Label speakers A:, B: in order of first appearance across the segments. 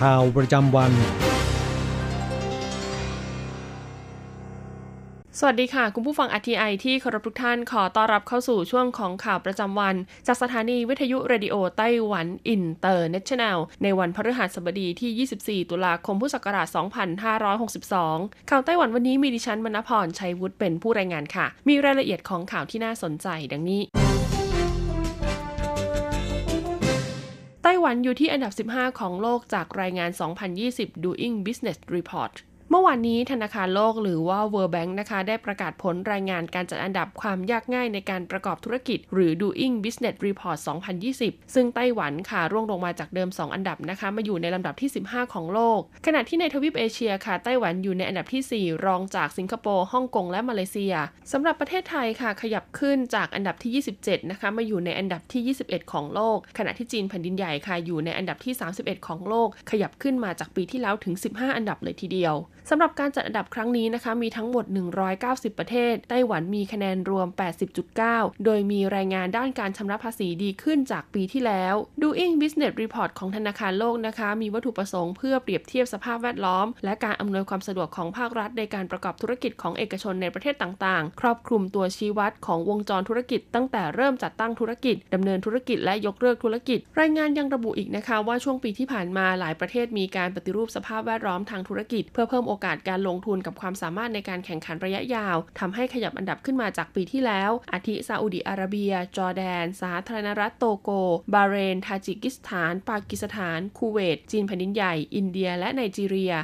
A: ข่าวประจำวัน
B: สวัสดีค่ะ คุณผู้ฟัง RTI ที่เคารพทุกท่านขอต้อนรับเข้าสู่ช่วงของข่าวประจำวัน จากสถานีวิทยุ Radio Taiwan International ในวันพฤหัสบดีที่ 24 ตุลาคมพุทธศักราช 2562 ข่าวไต้หวันวันนี้มีดิฉันมณพรชัยวุฒิเป็นผู้รายงานค่ะ มีรายละเอียดของข่าวที่น่าสนใจดังนี้ ไต้หวันอยู่ที่อันดับ 15 ของโลกจากรายงาน 2020 Doing Business Report เมื่อวานนี้ธนาคารโลกหรือว่า World Bank นะคะได้ประกาศผลรายงานการจัดอันดับความยากง่ายในการประกอบธุรกิจ หรือ Doing Business Report 2020 ซึ่งไต้หวันค่ะร่วงลงมาจากเดิม 2 อันดับนะคะมาอยู่ในลำดับที่ 15 ของโลก ขณะที่ในทวีปเอเชียค่ะไต้หวันอยู่ในอันดับที่ 4 รองจากสิงคโปร์ฮ่องกงและมาเลเซียสำหรับประเทศไทยค่ะขยับขึ้นจากอันดับที่ 27 นะคะมาอยู่ในอันดับที่ 21 ของโลก ขณะที่จีนแผ่นดินใหญ่ค่ะอยู่ในอันดับที่ 31 ของโลก ขยับขึ้นมาจากปีที่แล้วถึง 15 อันดับเลยทีเดียว สำหรับการจัดอันดับครั้งนี้นะคะมีทั้งหมด 190 ประเทศ ไต้หวันมีคะแนนรวม 80.9 โดยมีรายงานด้านการชำระภาษีดีขึ้นจากปีที่แล้ว Doing Business Report ของธนาคารโลกนะคะ มีวัตถุประสงค์เพื่อเปรียบเทียบสภาพแวดล้อม และการอำนวยความสะดวกของภาครัฐ ในการประกอบธุรกิจของเอกชนในประเทศต่างๆ ครอบคลุมตัวชี้วัดของวงจรธุรกิจ ตั้งแต่เริ่มจัดตั้งธุรกิจดำเนินธุรกิจและยกเลิกธุรกิจ รายงานยังระบุอีกนะคะว่าช่วงปีที่ผ่านมาหลายประเทศมีการปฏิรูปสภาพแวดล้อมทางธุรกิจ เพื่อเพิ่มโออกาสการลงทุนกับความสามารถในการแข่งขันระยะยาวทำให้ขยับอันดับขึ้นมาจากปีที่แล้ว อาทิซาอุดิอาระเบีย จอร์แดน สาธารณรัฐโตโก บาเรน ทาจิกิสถาน ปากีสถาน คูเวต จีนแผ่นดินใหญ่ อินเดีย และไนจีเรีย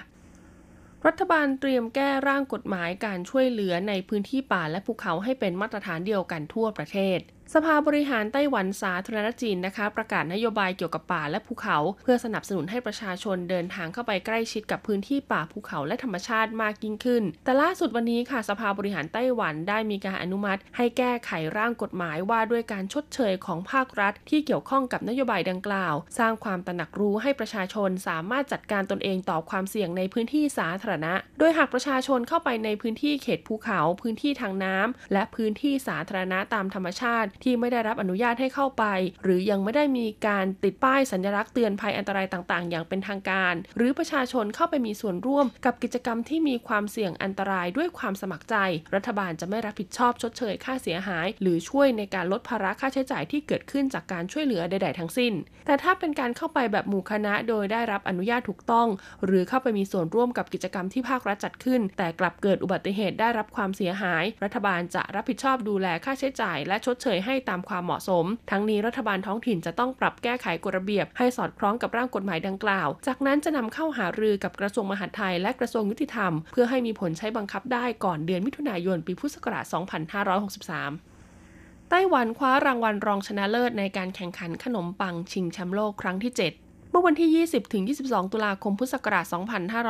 B: รัฐบาลเตรียมแก้ร่างกฎหมายการช่วยเหลือในพื้นที่ป่าและภูเขาให้เป็นมาตรฐานเดียวกันทั่วประเทศ สภาบริหารไต้หวันสาธารณจีนนะคะ ประกาศนโยบายเกี่ยวกับป่าและภูเขา เพื่อสนับสนุนให้ประชาชนเดินทางเข้าไปใกล้ชิดกับพื้นที่ป่าภูเขาและธรรมชาติมากยิ่งขึ้น แต่ล่าสุดวันนี้ค่ะ สภาบริหารไต้หวันได้มีการอนุมัติ ให้แก้ไขร่างกฎหมายว่าด้วยการชดเชยของภาครัฐ ที่เกี่ยวข้องกับนโยบายดังกล่าว สร้างความตระหนักรู้ให้ประชาชนสามารถจัดการตนเองต่อความเสี่ยงในพื้นที่สาธารณะ โดยหากประชาชนเข้าไปในพื้นที่เขตภูเขา พื้นที่ทางน้ำและพื้นที่สาธารณะตามธรรมชาติที่ไม่ได้รับอนุญาตให้เข้าไป หรือยังไม่ได้มีการติดป้ายสัญลักษณ์เตือนภัยอันตรายต่างๆ อย่างเป็นทางการ หรือประชาชนเข้าไปมีส่วนร่วม กับกิจกรรมที่มีความเสี่ยงอันตรายด้วยความสมัครใจ รัฐบาลจะไม่รับผิดชอบชดเชยค่าเสียหาย หรือช่วยในการลดภาระค่าใช้จ่ายที่เกิดขึ้นจากการช่วยเหลือใด ๆ ทั้งสิ้น แต่ถ้าเป็นการเข้าไปแบบหมู่คณะโดยได้รับอนุญาตถูกต้อง หรือเข้าไปมีส่วนร่วมกับกิจกรรมที่ภาครัฐจัดขึ้น แต่กลับเกิดอุบัติเหตุได้รับความเสียหาย รัฐบาลจะรับผิดชอบดูแลค่าใช้จ่าย และชดเชยให้ตามความเหมาะสม ทั้งนี้รัฐบาลท้องถิ่นจะต้องปรับแก้ไขกฎระเบียบ ให้สอดคล้องกับร่างกฎหมายดังกล่าว จากนั้นจะนำเข้าหารือกับกระทรวงมหาดไทย และกระทรวงยุติธรรม เพื่อให้มีผลใช้บังคับได้ก่อนเดือนมิถุนายนปีพุทธศักราช 2563ไต้หวันคว้ารางวัลรองชนะเลิศในการแข่งขันขนมปังชิงแชมป์โลกครั้งที่ 7 เมื่อวันที่ 20 ถึง 22 ตุลาคม พุทธศักราช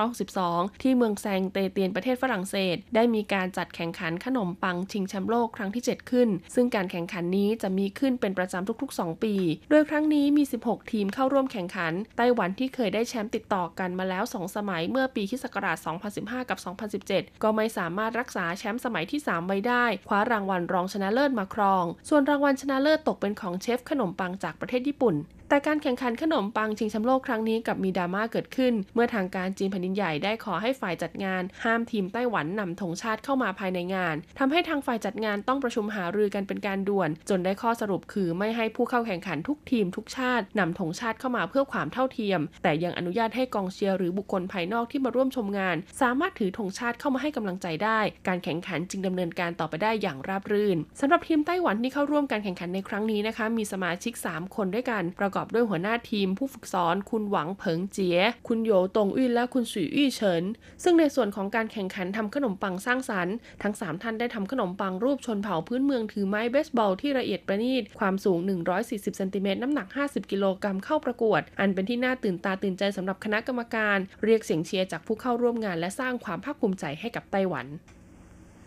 B: 2562 ที่เมืองแซงเตเตียนประเทศฝรั่งเศส ได้มีการจัดแข่งขันขนมปังชิงแชมป์โลกครั้งที่ 7 ขึ้น ซึ่งการแข่งขันนี้จะมีขึ้นเป็นประจำทุก ๆ 2 ปี โดยครั้งนี้มี 16 ทีมเข้าร่วมแข่งขัน ไต้หวันที่เคยได้แชมป์ติดต่อกันมาแล้ว 2 สมัยเมื่อปีคศ2015 กับ 2017 ก็ไม่สามารถรักษาแชมป์สมัยที่ 3 ไว้ได้ คว้ารางวัลรองชนะเลิศมาครอง ส่วนรางวัลชนะเลิศตกเป็นของเชฟขนมปังจากประเทศญี่ปุ่น แต่การแข่งขันขนมปังชิงแชมป์โลกครั้งนี้กับมีดราม่าเกิดขึ้น เมื่อทางการจีนแผ่นดินใหญ่ได้ขอให้ฝ่ายจัดงาน ห้ามทีมไต้หวันนำธงชาติเข้ามาภายในงานทำให้ทางฝ่ายจัดงานต้องประชุมหารือกันเป็นการด่วน จนได้ข้อสรุปคือไม่ให้ผู้เข้าแข่งขันทุกทีมทุกชาตินำธงชาติเข้ามาเพื่อความเท่าเทียม แต่ยังอนุญาตให้กองเชียร์หรือบุคคลภายนอกที่มาร่วมชมงาน สามารถถือธงชาติเข้ามาให้กำลังใจได้ การแข่งขันจึงดำเนินการต่อไปได้อย่างราบรื่นสำหรับทีมไต้หวันที่เข้าร่วมการแข่งขันในครั้งนี้นะคะ มีสมาชิก 3 คนด้วยกันประกอบด้วยหัวหน้าทีมผู้ฝึกสอคุณหวังเผิงเจีย คุณโยตงอุ้และคุณสุยอี้เฉิน ซึ่งในส่วนของการแข่งขันทำขนมปังสร้างสรรค์ ทั้ง 3 ท่านได้ทำขนมปังรูปชนเผ่าพื้นเมืองถือไม้เบสบอลที่ละเอียดประณีต ความสูง 140 เซนติเมตร น้ำหนัก 50 กิโลกรัมเข้าประกวด อันเป็นที่น่าตื่นตาตื่นใจสำหรับคณะกรรมการ เรียกเสียงเชียร์จากผู้เข้าร่วมงาน และสร้างความภาคภูมิใจให้กับไต้หวัน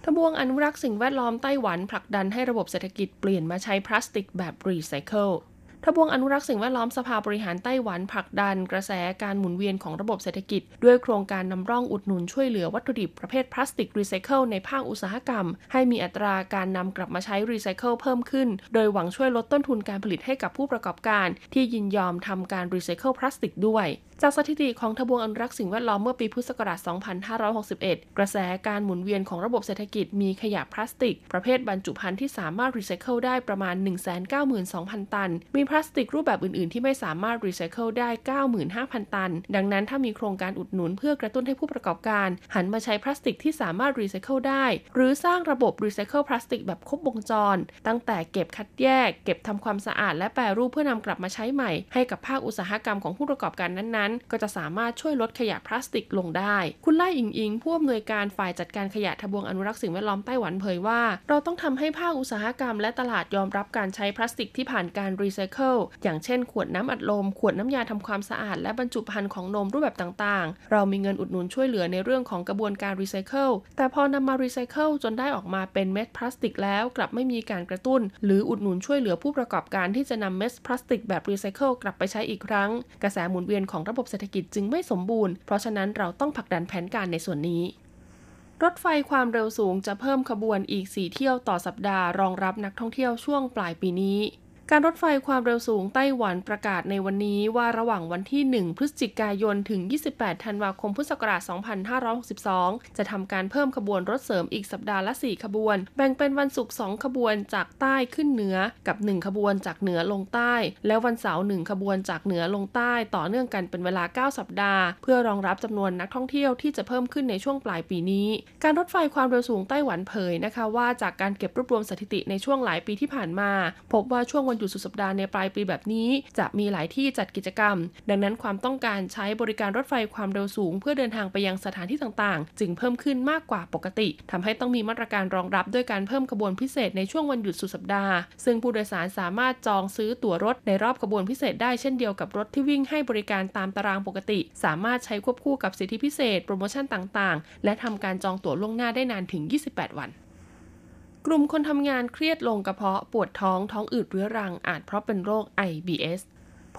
B: ทบวงอนุรักษ์สิ่งแวดล้อมไต้หวันผลักดันให้ระบบเศรษฐกิจเปลี่ยนมาใช้พลาสติกแบบรีไซเคิล ทบวงอนุรักษ์สิ่งแวดล้อมสภาบริหารไต้หวันผลักดันกระแสการหมุนเวียนของระบบเศรษฐกิจ ด้วยโครงการนำร่องอุดหนุนช่วยเหลือวัตถุดิบประเภทพลาสติกรีไซเคิลในภาคอุตสาหกรรม ให้มีอัตราการนำกลับมาใช้รีไซเคิลเพิ่มขึ้น โดยหวังช่วยลดต้นทุนการผลิตให้กับผู้ประกอบการ ที่ยินยอมทำการรีไซเคิลพลาสติกด้วยจากสถิติของทบวงอนุรักษ์สิ่งแวดล้อมเมื่อปีพุทธศักราช 2561 กระแสการหมุนเวียนของระบบเศรษฐกิจมีขยะพลาสติก ประเภทบรรจุภัณฑ์ที่สามารถรีไซเคิลได้ประมาณ 192,000 ตัน มีพลาสติกรูปแบบอื่น ๆ ที่ไม่สามารถรีไซเคิลได้ 95,000 ตัน ดังนั้นถ้ามีโครงการอุดหนุนเพื่อกระตุ้นให้ผู้ประกอบการ หันมาใช้พลาสติกที่สามารถรีไซเคิลได้ หรือสร้างระบบรีไซเคิลพลาสติกแบบครบวงจร ตั้งแต่เก็บคัดแยก เก็บทำความสะอาดและแปรรูปเพื่อนำกลับมาใช้ใหม่ให้กับภาคอุตสาหกรรมของผู้ประกอบการนั้นๆก็จะสามารถช่วยลดขยะพลาสติกลงได้ คุณไล่อิงอิงผู้อำนวยการฝ่ายจัดการขยะทบวงอนุรักษ์สิ่งแวดล้อมไต้หวันเผยว่า เราต้องทำให้ภาคอุตสาหกรรมและตลาดยอมรับการใช้พลาสติกที่ผ่านการรีไซเคิล อย่างเช่น ขวดน้ำอัดลม ขวดน้ำยาทำความสะอาด และบรรจุภัณฑ์ของนมรูปแบบต่างๆ เรามีเงินอุดหนุนช่วยเหลือในเรื่องของกระบวนการรีไซเคิล แต่พอนำมารีไซเคิลจนได้ออกมาเป็นเม็ดพลาสติกแล้วกลับไม่มีการกระตุ้น หรืออุดหนุนช่วยเหลือผู้ประกอบการที่จะนำเม็ดพลาสติกแบบรีไซเคิลกลับไปใช้อีกครั้ง กระแสหมุนเวียนของระบบเศรษฐกิจจึงไม่สมบูรณ์ เพราะฉะนั้นเราต้องผลักดันแผนการในส่วนนี้รถไฟความเร็วสูงจะเพิ่มขบวนอีก 4 เที่ยวต่อสัปดาห์รองรับนักท่องเที่ยวช่วงปลายปีนี้ การรถไฟความเร็วสูงไต้หวันประกาศในวันนี้ว่าระหว่างวันที่ 1 พฤศจิกายน ถึง 28 ธันวาคม พุทธศักราช 2562 จะทำการเพิ่มขบวนรถเสริมอีกสัปดาห์ละ 4 ขบวน แบ่งเป็นวันศุกร์ 2 ขบวนจากใต้ขึ้นเหนือ กับ 1 ขบวนจากเหนือลงใต้ และวันเสาร์ 1 ขบวนจากเหนือลงใต้ ต่อเนื่องกันเป็นเวลา 9 สัปดาห์ เพื่อรองรับจำนวนนักท่องเที่ยวที่จะเพิ่มขึ้นในช่วงปลายปีนี้ การรถไฟความเร็วสูงไต้หวันเผยนะคะว่าจากการเก็บรวบรวมสถิติในช่วงหลายปีที่ผ่านมา พบว่าช่วงวันวันหยุดสุดสัปดาห์ในปลายปีแบบนี้ จะมีหลายที่จัดกิจกรรม ดังนั้นความต้องการใช้บริการรถไฟความเร็วสูง เพื่อเดินทางไปยังสถานที่ต่างๆ จึงเพิ่มขึ้นมากกว่าปกติทำให้ต้องมีมาตรการรองรับด้วยการเพิ่มขบวนพิเศษในช่วงวันหยุดสุดสัปดาห์ ซึ่งผู้โดยสารสามารถจองซื้อตั๋วรถในรอบขบวนพิเศษได้เช่นเดียวกับรถที่วิ่งให้บริการตามตารางปกติ สามารถใช้ควบคู่กับสิทธิพิเศษ โปรโมชั่นต่างๆ และทำการจองตั๋วล่วงหน้าได้นานถึง 28 วัน กลุ่มคนทำงานเครียดลงกระเพาะปวดท้องท้องอืดเรื้อรังอาจเพราะเป็นโรค IBS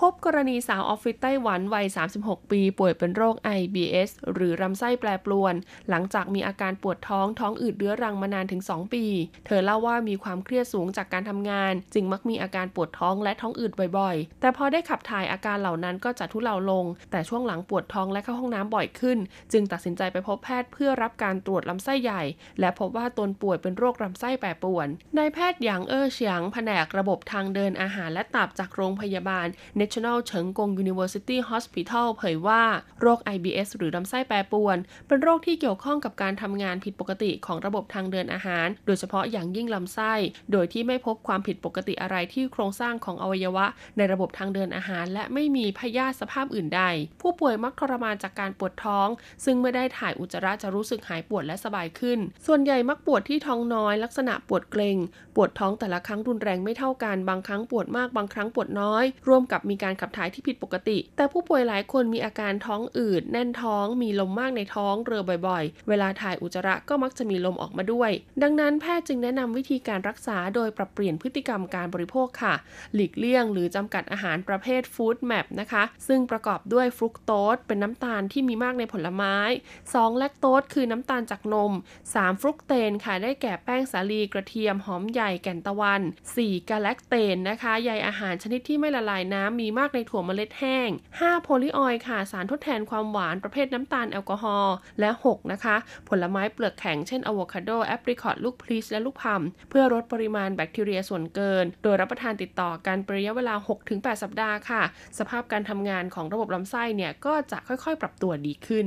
B: พบกรณีสาวออฟฟิศไต้หวันวัย 36 ปี ป่วยเป็นโรค IBS หรือลำไส้แปรปรวน หลังจากมีอาการปวดท้องท้องอืดเรื้อรังมานานถึง 2 ปี เธอเล่าว่ามีความเครียดสูงจากการทำงาน จึงมักมีอาการปวดท้องและท้องอืดบ่อยๆ แต่พอได้ขับถ่ายอาการเหล่านั้นก็จะทุเลาลง แต่ช่วงหลังปวดท้องและเข้าห้องน้ำบ่อยขึ้น จึงตัดสินใจไปพบแพทย์เพื่อรับการตรวจลำไส้ใหญ่ และพบว่าตนป่วยเป็นโรคลำไส้แปรปรวนนายแพทย์หยางเอ้อเฉียงแผนกระบบทางเดินอาหารและตับจากโรงพยาบาล National เฉิงกง University Hospital เผยว่าโรค IBS หรือลำไส้แปรปรวน เป็นโรคที่เกี่ยวข้องกับการทำงานผิดปกติของระบบทางเดินอาหาร โดยเฉพาะอย่างยิ่งลำไส้ โดยที่ไม่พบความผิดปกติอะไรที่โครงสร้างของอวัยวะ ในระบบทางเดินอาหาร และไม่มีพยาธิสภาพอื่นใด ผู้ป่วยมักทรมานจากการปวดท้อง ซึ่งเมื่อได้ถ่ายอุจจาระจะรู้สึกหายปวดและสบายขึ้น ส่วนใหญ่มักปวดที่ท้องน้อย ลักษณะปวดเกร็ง ปวดท้องแต่ละครั้งรุนแรงไม่เท่ากัน บางครั้งปวดมาก บางครั้งปวดน้อย ร่วมกับมีการขับถ่ายที่ผิดปกติ แต่ผู้ป่วยหลายคนมีอาการท้องอืด แน่นท้อง มีลมมากในท้อง เรือบ่อยๆ เวลาถ่ายอุจจาระก็มักจะมีลมออกมาด้วย ดังนั้นแพทย์จึงแนะนำวิธีการรักษาโดยปรับเปลี่ยนพฤติกรรมการบริโภคค่ะ หลีกเลี่ยงหรือจำกัดอาหารประเภท FODMAP นะคะ ซึ่งประกอบด้วยฟรุกโตสเป็นน้ำตาลที่มีมากในผลไม้ 2 แลคโตสคือน้ำตาลจากนม 3 fructan ค่ะได้แก่แป้งสาลีกระเทียมหอมใหญ่แก่นตะวัน 4 galactan นะคะใยอาหารชนิดที่ไม่ละลายน้ำมีมากในถั่วเมล็ดแห้ง 5 polyol ค่ะ สารทดแทนความหวานประเภทน้ำตาลแอลกอฮอล์ และ 6 นะคะ ผลไม้เปลือกแข็งเช่นอะโวคาโด แอปริคอต ลูกพีช และลูกพลัมเพื่อลดปริมาณแบคทีเรียส่วนเกิน โดยรับประทานติดต่อกันเป็นระยะเวลา 6-8 สัปดาห์ค่ะ สภาพการทำงานของระบบลำไส้เนี่ยก็จะค่อยๆ ปรับตัวดีขึ้น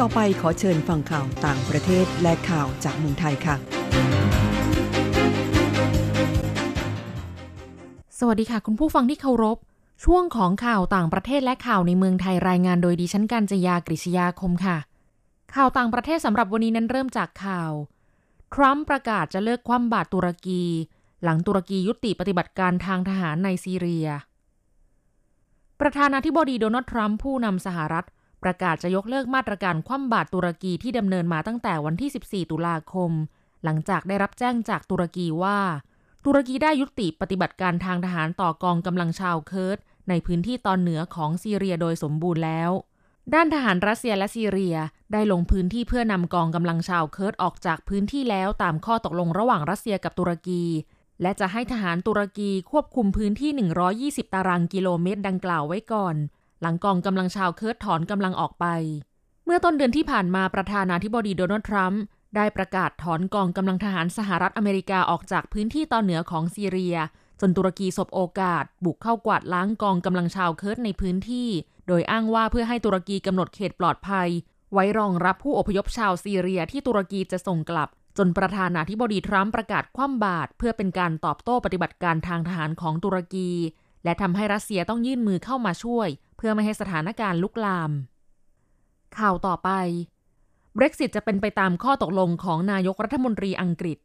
C: ต่อไปขอเชิญฟังข่าวต่างประเทศและข่าวจากเมืองไทยค่ะ
D: สวัสดีค่ะ คุณผู้ฟังที่เคารพ ช่วงของข่าวต่างประเทศและข่าวในเมืองไทยรายงานโดยดิฉันการจยากริชยาคมค่ะ ข่าวต่างประเทศสำหรับวันนี้นั้นเริ่มจากข่าว ทรัมป์ประกาศจะเลิกคว่ำบาตรตุรกี หลังตุรกียุติปฏิบัติการทางทหารในซีเรีย ประธานาธิบดีโดนัลด์ทรัมป์ผู้นำสหรัฐ ประกาศจะยกเลิกมาตรการคว่ำบาตรตุรกีที่ดำเนินมาตั้งแต่วันที่ 14 ตุลาคม หลังจากได้รับแจ้งจากตุรกีว่า ตุรกีได้ยุติปฏิบัติการทางทหารต่อกองกำลังชาวเคิร์ดในพื้นที่ตอนเหนือของซีเรียโดยสมบูรณ์แล้ว ด้านทหารรัสเซียและซีเรียได้ลงพื้นที่เพื่อนำกองกำลังชาวเคิร์ดออกจากพื้นที่แล้วตามข้อตกลงระหว่างรัสเซียกับตุรกี และจะให้ทหารตุรกีควบคุมพื้นที่ 120 ตารางกิโลเมตรดังกล่าวไว้ก่อน หลังกองกำลังชาวเคิร์ดถอนกำลังออกไป เมื่อต้นเดือนที่ผ่านมาประธานาธิบดีโดนัลด์ทรัมป์ ได้ประกาศถอนกองกำลังทหารสหรัฐอเมริกาออกจากพื้นที่ตอนเหนือของซีเรีย จนตุรกีสบโอกาส บุกเข้ากวาดล้างกองกำลังชาวเคิร์ดในพื้นที่ โดยอ้างว่าเพื่อให้ตุรกีกำหนดเขตปลอดภัย ไว้รองรับผู้อพยพชาวซีเรียที่ตุรกีจะส่งกลับ จนประธานาธิบดีทรัมป์ประกาศคว่ำบาตรเพื่อเป็นการตอบโต้ปฏิบัติการทางทหารของตุรกี และทำให้รัสเซียต้องยื่นมือเข้ามาช่วย เพื่อไม่ให้สถานการณ์ลุกลาม ข่าวต่อไป Brexit จะเป็นไปตามข้อตกลงของนายกรัฐมนตรีอังกฤษ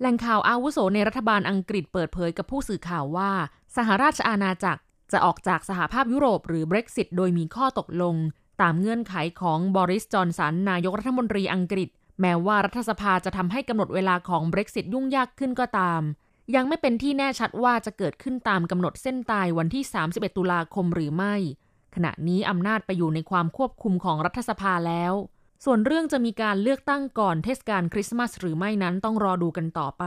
D: แหล่งข่าวอาวุโสในรัฐบาลอังกฤษเปิดเผยกับผู้สื่อข่าวว่า สหราชอาณาจักรจะออกจากสหภาพยุโรปหรือ Brexit โดยมีข้อตกลง ตามเงื่อนไขของบริสจอนสันนายกรัฐมนตรีอังกฤษ แม้ว่ารัฐสภาจะทำให้กำหนดเวลาของ Brexit ยุ่งยากขึ้นก็ตาม ยังไม่เป็นที่แน่ชัดว่าจะเกิดขึ้นตามกำหนดเส้นตายวันที่ 31 ตุลาคมหรือไม่ ขณะนี้อำนาจไปอยู่ในความควบคุมของรัฐสภาแล้ว ส่วนเรื่องจะมีการเลือกตั้งก่อนเทศกาลคริสต์มาสหรือไม่นั้นต้องรอดูกันต่อไป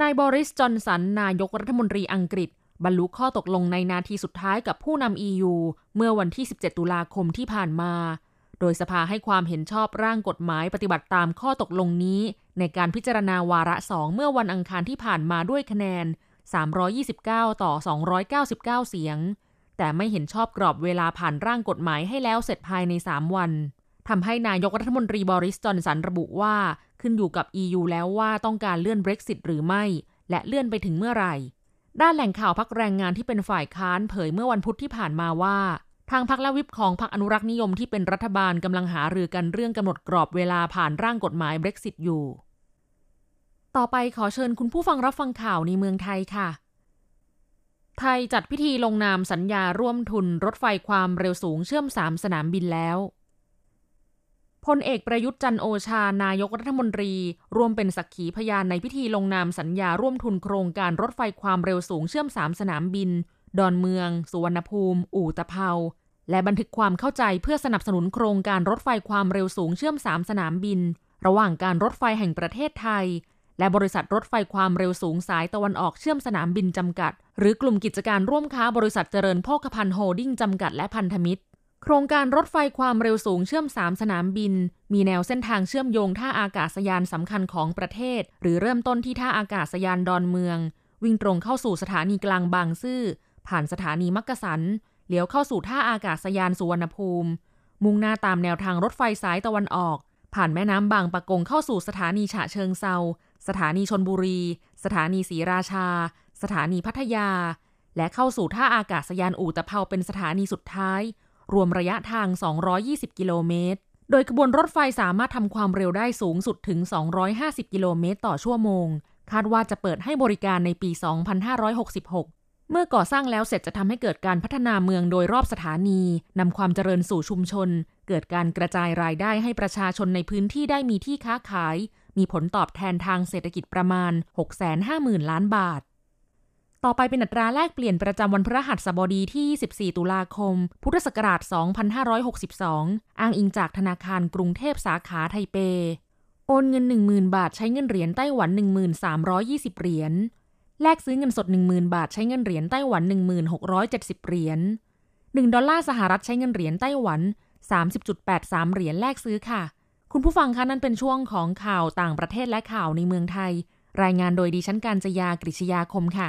D: นายบริส จอนสัน นายกรัฐมนตรีอังกฤษ บรรลุข้อตกลงในนาทีสุดท้ายกับผู้นำ EU เมื่อวันที่ 17 ตุลาคมที่ผ่านมา โดยสภาให้ความเห็นชอบร่างกฎหมายปฏิบัติตามข้อตกลงนี้ ในการพิจารณาวาระสองเมื่อวันอังคารที่ผ่านมาด้วยคะแนน 329 ต่อ 299 เสียง แต่ไม่เห็นชอบกรอบเวลาผ่านร่างกฎหมายให้แล้วเสร็จภายใน 3 วันทำให้นายกรัฐมนตรีบริสจอนสันระบุว่าขึ้นอยู่กับ EU แล้วว่าต้องการเลื่อน Brexit หรือไม่ และเลื่อนไปถึงเมื่อไหร่ ด้านแหล่งข่าวพักแรงงานที่เป็นฝ่ายค้านเผยเมื่อวันพุธที่ผ่านมาว่า ทางพักและวิปของพักอนุรักษ์นิยมที่เป็นรัฐบาลกำลังหารือกันเรื่องกำหนดกรอบเวลาผ่านร่างกฎหมาย Brexit อยู่ ต่อไปขอเชิญคุณผู้ฟังรับฟังข่าวในเมืองไทยค่ะ ไทยจัดพิธีลงนามสัญญาร่วมทุนรถไฟความเร็วสูงเชื่อมสามสนามบินแล้วพลเอกประยุทธ์จันทร์โอชานายกรัฐมนตรี ร่วมเป็นสักขีพยานในพิธีลงนามสัญญาร่วมทุนโครงการรถไฟความเร็วสูงเชื่อมสามสนามบิน ดอนเมือง สุวรรณภูมิ อู่ตะเภา และบันทึกความเข้าใจเพื่อสนับสนุนโครงการรถไฟความเร็วสูงเชื่อมสามสนามบิน ระหว่างการรถไฟแห่งประเทศไทย และบริษัทรถไฟความเร็วสูงสายตะวันออกเชื่อมสนามบินจำกัด หรือกลุ่มกิจการร่วมค้าบริษัทเจริญโภคภัณฑ์โฮลดิ้งจำกัดและพันธมิตร โครงการรถไฟความเร็วสูงเชื่อม 3 สนามบิน มีแนวเส้นทางเชื่อมโยงท่าอากาศยานสำคัญของประเทศ หรือเริ่มต้นที่ท่าอากาศยานดอนเมือง วิ่งตรงเข้าสู่สถานีกลางบางซื่อ ผ่านสถานีมักกะสันเลี้ยวเข้าสู่ท่าอากาศยานสุวรรณภูมิ มุ่งหน้าตามแนวทางรถไฟสายตะวันออก ผ่านแม่น้ำบางปะกงเข้าสู่สถานีฉะเชิงเซา สถานีชนบุรี สถานีศรีราชา สถานีพัทยา และเข้าสู่ท่าอากาศยานอู่ตะเภาเป็นสถานีสุดท้าย รวมระยะทาง 220 กิโลเมตร โดยขบวนรถไฟสามารถทำความเร็วได้สูงสุดถึง 250 กิโลเมตรต่อชั่วโมง คาดว่าจะเปิดให้บริการในปี 2566เมื่อก่อสร้างแล้วเสร็จจะทำให้เกิดการพัฒนาเมืองโดยรอบสถานีนำความเจริญสู่ชุมชน เกิดการกระจายรายได้ให้ประชาชนในพื้นที่ได้มีที่ค้าขาย มีผลตอบแทนทางเศรษฐกิจประมาณ 650,000 ล้านบาท ต่อไปเป็นอัตราแลกเปลี่ยนประจำวันพฤหัสบดีที่24ตุลาคม พุทธศักราช 2562 อ้างอิงจากธนาคารกรุงเทพสาขาไทเป โอนเงิน 10,000 บาทใช้เงินเหรียญไต้หวัน 1320 เหรียญ แลกซื้อเงินสด 10,000 บาทใช้เงินเหรียญไต้หวัน 1670 เหรียญ 1 ดอลลาร์สหรัฐใช้เงินเหรียญไต้หวัน30.83 เหรียญแลกซื้อค่ะ คุณผู้ฟังคะนั่นเป็นช่วงของข่าวต่างประเทศและข่าวในเมืองไทย รายงานโดยดิฉันการจยากริชยาคมค่ะ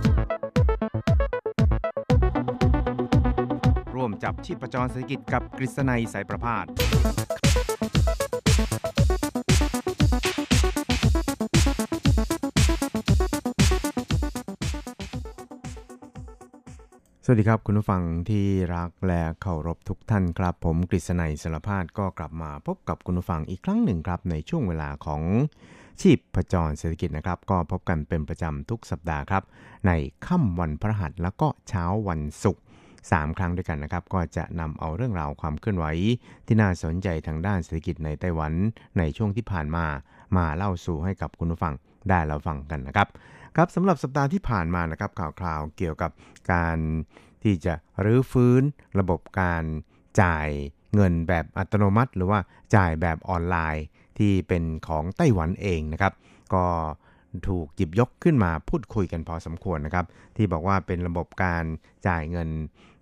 E: จับชีพจรเศรษฐกิจกับกฤษณัยสายประพาสสวัสดีครับคุณผู้ฟังที่รักและเคารพทุกท่านครับ ผมกฤษณัยสารพาดก็กลับมาพบกับคุณผู้ฟังอีกครั้งหนึ่งครับ ในช่วงเวลาของชีพประจรเศรษฐกิจนะครับ ก็พบกันเป็นประจำทุกสัปดาห์ครับ ในค่ำวันพระหัสแล้วก็เช้าวันศุกร์ 3 ครั้งด้วยกันนะครับ ก็จะนำเอาเรื่องราวความเคลื่อนไหว ที่น่าสนใจทางด้านเศรษฐกิจในไต้หวันในช่วงที่ผ่านมา มาเล่าสู่ให้กับคุณผู้ฟังได้เราฟังกันนะครับ ครับสำหรับสัปดาห์ที่ผ่านมานะครับข่าวคราวเกี่ยวกับการที่จะรื้อฟื้นระบบการจ่ายเงินแบบอัตโนมัติ หรือว่าจ่ายแบบออนไลน์ที่เป็นของไต้หวันเองนะครับ ก็ ถูกหยิบยกขึ้นมาพูดคุยกันพอสมควรนะครับ ที่บอกว่าเป็นระบบการจ่ายเงิน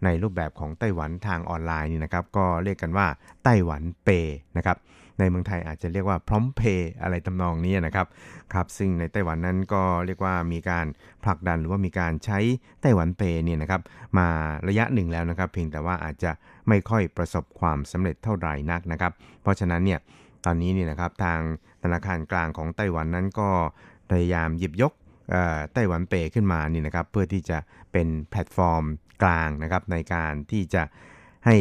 E: ในรูปแบบของไต้หวันทางออนไลน์นี่นะครับ ก็เรียกกันว่าไต้หวันเปย์นะครับในเมืองไทยอาจจะเรียกว่าพร้อมเพย์อะไรตำนองนี้นะครับครับ ซึ่งในไต้หวันนั้นก็เรียกว่ามีการผลักดันหรือว่ามีการใช้ไต้หวันเปย์เนี่ยนะครับมาระยะหนึ่งแล้วนะครับ เพียงแต่ว่าอาจจะไม่ค่อยประสบความสำเร็จเท่าไหร่นักนะครับ เพราะฉะนั้นเนี่ยตอนนี้เนี่ยนะครับทางธนาคารกลางของไต้หวันนั้นก็ พยายามหยิบยก Taiwan Pay ขึ้นมานี่นะครับเพื่อที่จะเป็นแพลตฟอร์มกลางนะครับในการที่จะให้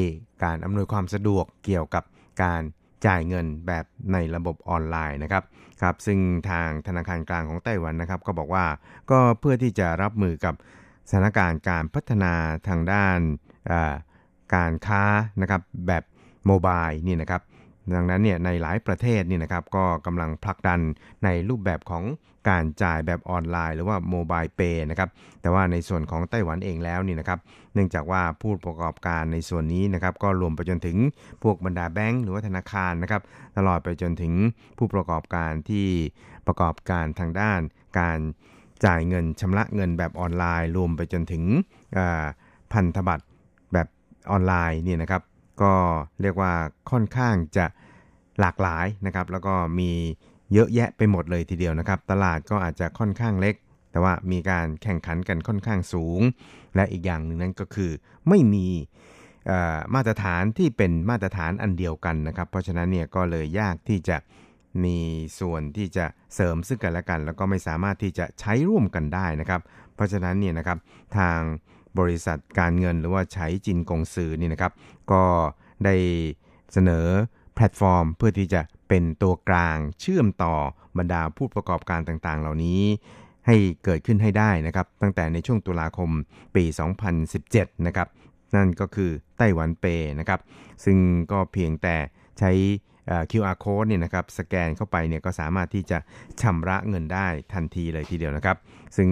E: การอำนวยความสะดวกเกี่ยวกับการจ่ายเงินแบบในระบบออนไลน์นะครับครับซึ่งทางธนาคารกลางของไต้หวันนะครับ ก็บอกว่าก็เพื่อที่จะรับมือกับสถานการณ์การพัฒนาทางด้านการค้านะครับแบบโมบายนี่นะครับ ดังนั้นเนี่ยในหลายประเทศนี่นะครับก็กำลังผลักดันในรูปแบบของการจ่ายแบบออนไลน์ หรือว่าโมบายเปย์นะครับแต่ว่าในส่วนของไต้หวันเองแล้วนี่นะครับเนื่องจากว่าผู้ประกอบการในส่วนนี้นะครับก็รวมไปจนถึงพวกบรรดาแบงก์หรือว่าธนาคารนะครับตลอดไปจนถึงผู้ประกอบการที่ประกอบการทางด้าน การจ่ายเงินชำระเงินแบบออนไลน์ รวมไปจนถึงพันธบัตรแบบออนไลน์นี่นะครับ ก็เรียกว่าค่อนข้างจะหลากหลายนะครับ แล้วก็มีเยอะแยะไปหมดเลยทีเดียวนะครับ ตลาดก็อาจจะค่อนข้างเล็ก แต่ว่ามีการแข่งขันกันค่อนข้างสูง และอีกอย่างหนึ่งนั้นก็คือไม่มีมาตรฐานที่เป็นมาตรฐานอันเดียวกันนะครับ เพราะฉะนั้นเนี่ยก็เลยยากที่จะมีส่วนที่จะเสริมซึ่งกันและกัน แล้วก็ไม่สามารถที่จะใช้ร่วมกันได้นะครับ เพราะฉะนั้นเนี่ยนะครับทาง บริษัทการเงินหรือว่าใช้จินกงซือนี่นะครับ ก็ได้เสนอแพลตฟอร์ม เพื่อที่จะเป็นตัวกลางเชื่อมต่อบรรดาผู้ประกอบการต่างๆ เหล่านี้ให้เกิดขึ้นให้ได้นะครับ ตั้งแต่ในช่วงตุลาคมปี 2017 นะครับ นั่นก็คือไต้หวันเปนะครับ ซึ่งก็เพียงแต่ใช้ QR code เนี่ยนะครับสแกนเข้าไปเนี่ยก็สามารถที่จะชำระเงินได้ทันทีเลยทีเดียวนะครับ ซึ่ง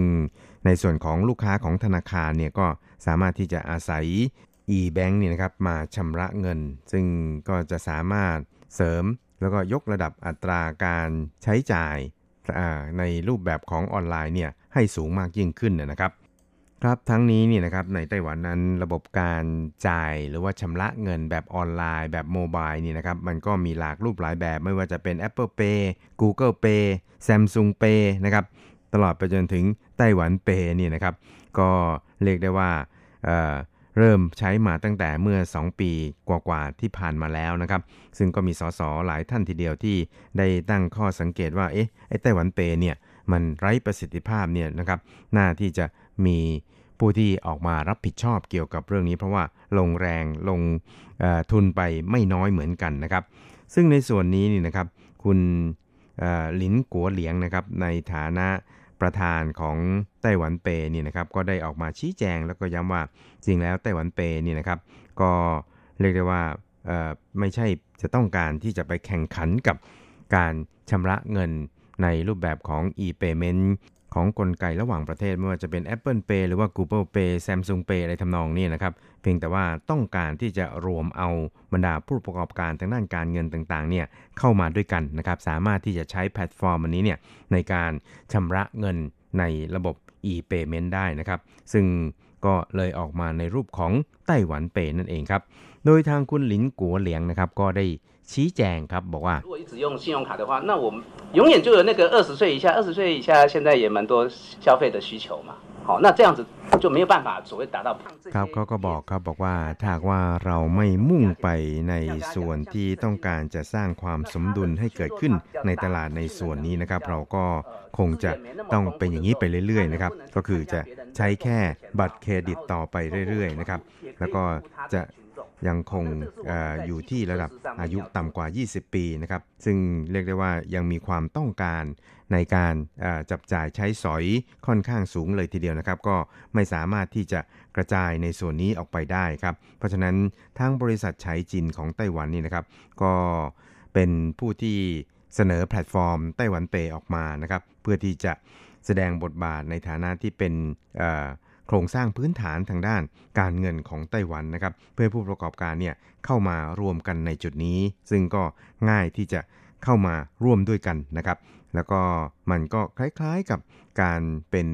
E: ในส่วนของลูกค้าของธนาคารเนี่ยก็สามารถที่จะอาศัย e-bank เนี่ยนะครับมาชำระเงิน ซึ่งก็จะสามารถเสริมแล้วก็ยกระดับอัตราการใช้จ่ายในรูปแบบของออนไลน์เนี่ยให้สูงมากยิ่งขึ้นนะครับ ครับทั้งนี้เนี่ยนะครับในไต้หวันนั้นระบบการจ่ายหรือว่าชำระเงินแบบออนไลน์แบบโมบายนี่นะครับมันก็มีหลากรูปหลายแบบไม่ว่าจะเป็น Apple Pay Google Pay Samsung Pay นะครับตลอดไปจนถึง ไต้หวันเปเนี่ยนะครับ ก็เรียกได้ว่าเเริ่มใช้มาตั้งแต่เมื่อ 2 ปีกว่าๆที่ผ่านมาแล้วนะครับ ซึ่งก็มีสสหลายท่านทีเดียวที่ได้ตั้งข้อสังเกตว่าเอ๊ะไอ้ไต้หวันเปเนี่ยมันไร้ประสิทธิภาพเนี่ยนะครับน่าที่จะมีผู้ที่ออกมารับผิดชอบเกี่ยวกับเรื่องนี้ เพราะว่าลงแรงลงทุนไปไม่น้อยเหมือนกันนะครับ ซึ่งในส่วนนี้นี่นะครับคุณหลินกัวเหลียงนะครับในฐานะ ประธานของไต้หวันเปนี่นะครับก็ได้ออกมาชี้แจงแล้วก็ย้ำว่าจริงแล้วไต้หวันเปนี่นะครับก็เรียกได้ว่าไม่ใช่จะต้องการที่จะไปแข่งขันกับการชำระเงินในรูปแบบของ e-payment ของกลไกระหว่างประเทศไม่ว่าจะเป็น Apple Pay หรือว่า Google Pay Samsung Pay อะไรทำนองนี้นะครับ เพียงแต่ว่าต้องการที่จะรวมเอาบรรดาผู้ประกอบการทางด้านการเงินต่างๆเนี่ยเข้ามาด้วยกันนะครับ สามารถที่จะใช้แพลตฟอร์มอันนี้เนี่ยในการชำระเงินในระบบ e-payment ได้นะครับ ซึ่งก็เลยออกมาในรูปของไต้หวันเปนั่นเองครับ โดยทางคุณหลินกัวเหลียงนะครับก็ได้ ชี้แจงครับบอกว่า
F: 如果一直用信用卡的话那我们永远就有那个二十岁以下二十岁以下现在也蛮多消费的需求嘛好那这样子就没有办法所谓达到
E: ครับเขาก็บอกครับบอกว่าถ้าว่าเราไม่มุ่งไปในส่วนที่ต้องการจะสร้างความสมดุลให้เกิดขึ้นในตลาดในส่วนนี้นะครับ เราก็คงจะต้องเป็นอย่างนี้ไปเรื่อยๆนะครับก็คือจะใช้แค่บัตรเครดิตต่อไปเรื่อยๆนะครับแล้วก็จะ ยังคงออยู่ที่ระดับอายุต่ำกว่า 20 ปีนะครับ ซึ่งเรียกได้ว่ายังมีความต้องการในการจับจ่ายใช้สอยค่อนข้างสูงเลยทีเดียวนะครับ ก็ไม่สามารถที่จะกระจายในส่วนนี้ออกไปได้ครับ เพราะฉะนั้นทั้งบริษัทใช้จินของไต้หวันนี่นะครับ ก็เป็นผู้ที่เสนอแพลตฟอร์มไต้หวันเปออกมานะครับ เพื่อที่จะแสดงบทบาทในฐานะที่เป็น โครงสร้างพื้นฐานทางด้านการเงินของไต้หวันนะครับ เพื่อผู้ประกอบการเนี่ยเข้ามารวมกันในจุดนี้ ซึ่งก็ง่ายที่จะเข้ามาร่วมด้วยกันนะครับ แล้วก็มันก็คล้ายๆกับการเป็น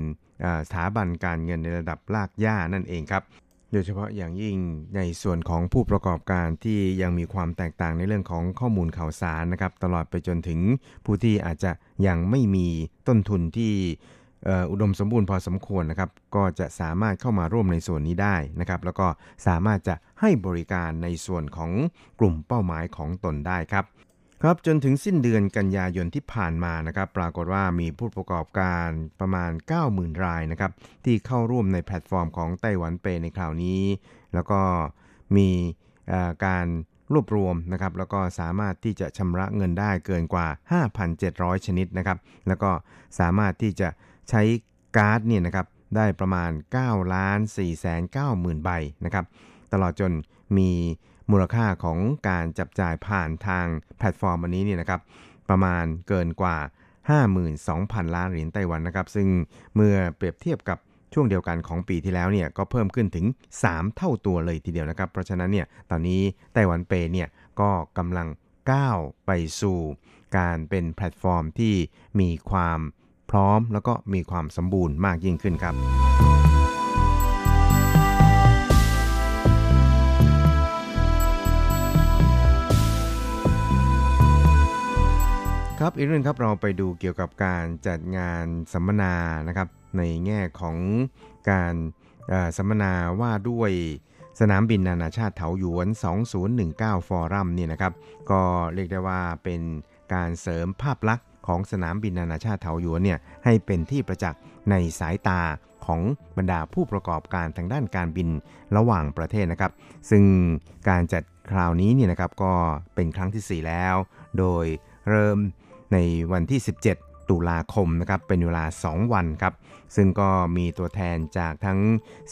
E: สถาบันการเงินในระดับลากย่านั่นเองครับโดยเฉพาะอย่างยิ่งในส่วนของผู้ประกอบการที่ยังมีความแตกต่างในเรื่องของข้อมูลข่าวสารนะครับ ตลอดไปจนถึงผู้ที่อาจจะยังไม่มีต้นทุนที่ อุดมสมบูรณ์พอสมควรนะครับ ก็จะสามารถเข้ามาร่วมในส่วนนี้ได้นะครับ แล้วก็สามารถจะให้บริการในส่วนของกลุ่มเป้าหมายของตนได้ครับครับจนถึงสิ้นเดือนกันยายนที่ผ่านมานะครับ ปรากฏว่ามีผู้ประกอบการประมาณ 90,000 รายนะครับ ที่เข้าร่วมในแพลตฟอร์มของไต้หวันเปในคราวนี้ แล้วก็มีการรวบรวมนะครับ แล้วก็สามารถที่จะชำระเงินได้เกินกว่า 5,700 ชนิดนะครับ แล้วก็สามารถที่จะ ใช้การ์ดเนี่ยนะครับได้ประมาณ9ล้าน4แสน9หมื่นใบนะครับตลอดจนมีมูลค่าของการจับจ่ายผ่านทางแพลตฟอร์มอันนี้เนี่ยนะครับประมาณเกินกว่า 52,000 ล้านเหรียญไต้หวันนะครับ ซึ่งเมื่อเปรียบเทียบกับช่วงเดียวกันของปีที่แล้วเนี่ยก็เพิ่มขึ้นถึง 3 เท่าตัวเลยทีเดียวนะครับ เพราะฉะนั้นเนี่ยตอนนี้ไต้หวันเปเนี่ยก็กำลังก้าวไปสู่การเป็นแพลตฟอร์มที่มีความ พร้อมแล้วก็มีความสมบูรณ์มากยิ่งขึ้นครับครับอีกเรื่องครับเราไปดูเกี่ยวกับการจัดงานสัมมนานะครับ ในแง่ของการสัมมนาว่าด้วยสนามบินนานาชาติเถาหยวน 2019 ฟอรัมนี่นะครับ ก็เรียกได้ว่าเป็นการเสริมภาพลักษณ์ ของสนามบินนานาชาติเถาหยวนเนี่ยให้เป็นที่ประจักษ์ในสายตาของบรรดาผู้ประกอบการทางด้านการบินระหว่างประเทศนะครับ ซึ่งการจัดคราวนี้เนี่ยนะครับก็เป็นครั้งที่ 4 แล้ว โดยเริ่มในวันที่ 17 ตุลาคมนะครับเป็นเวลา 2 วันครับ ซึ่งก็มีตัวแทนจากทั้ง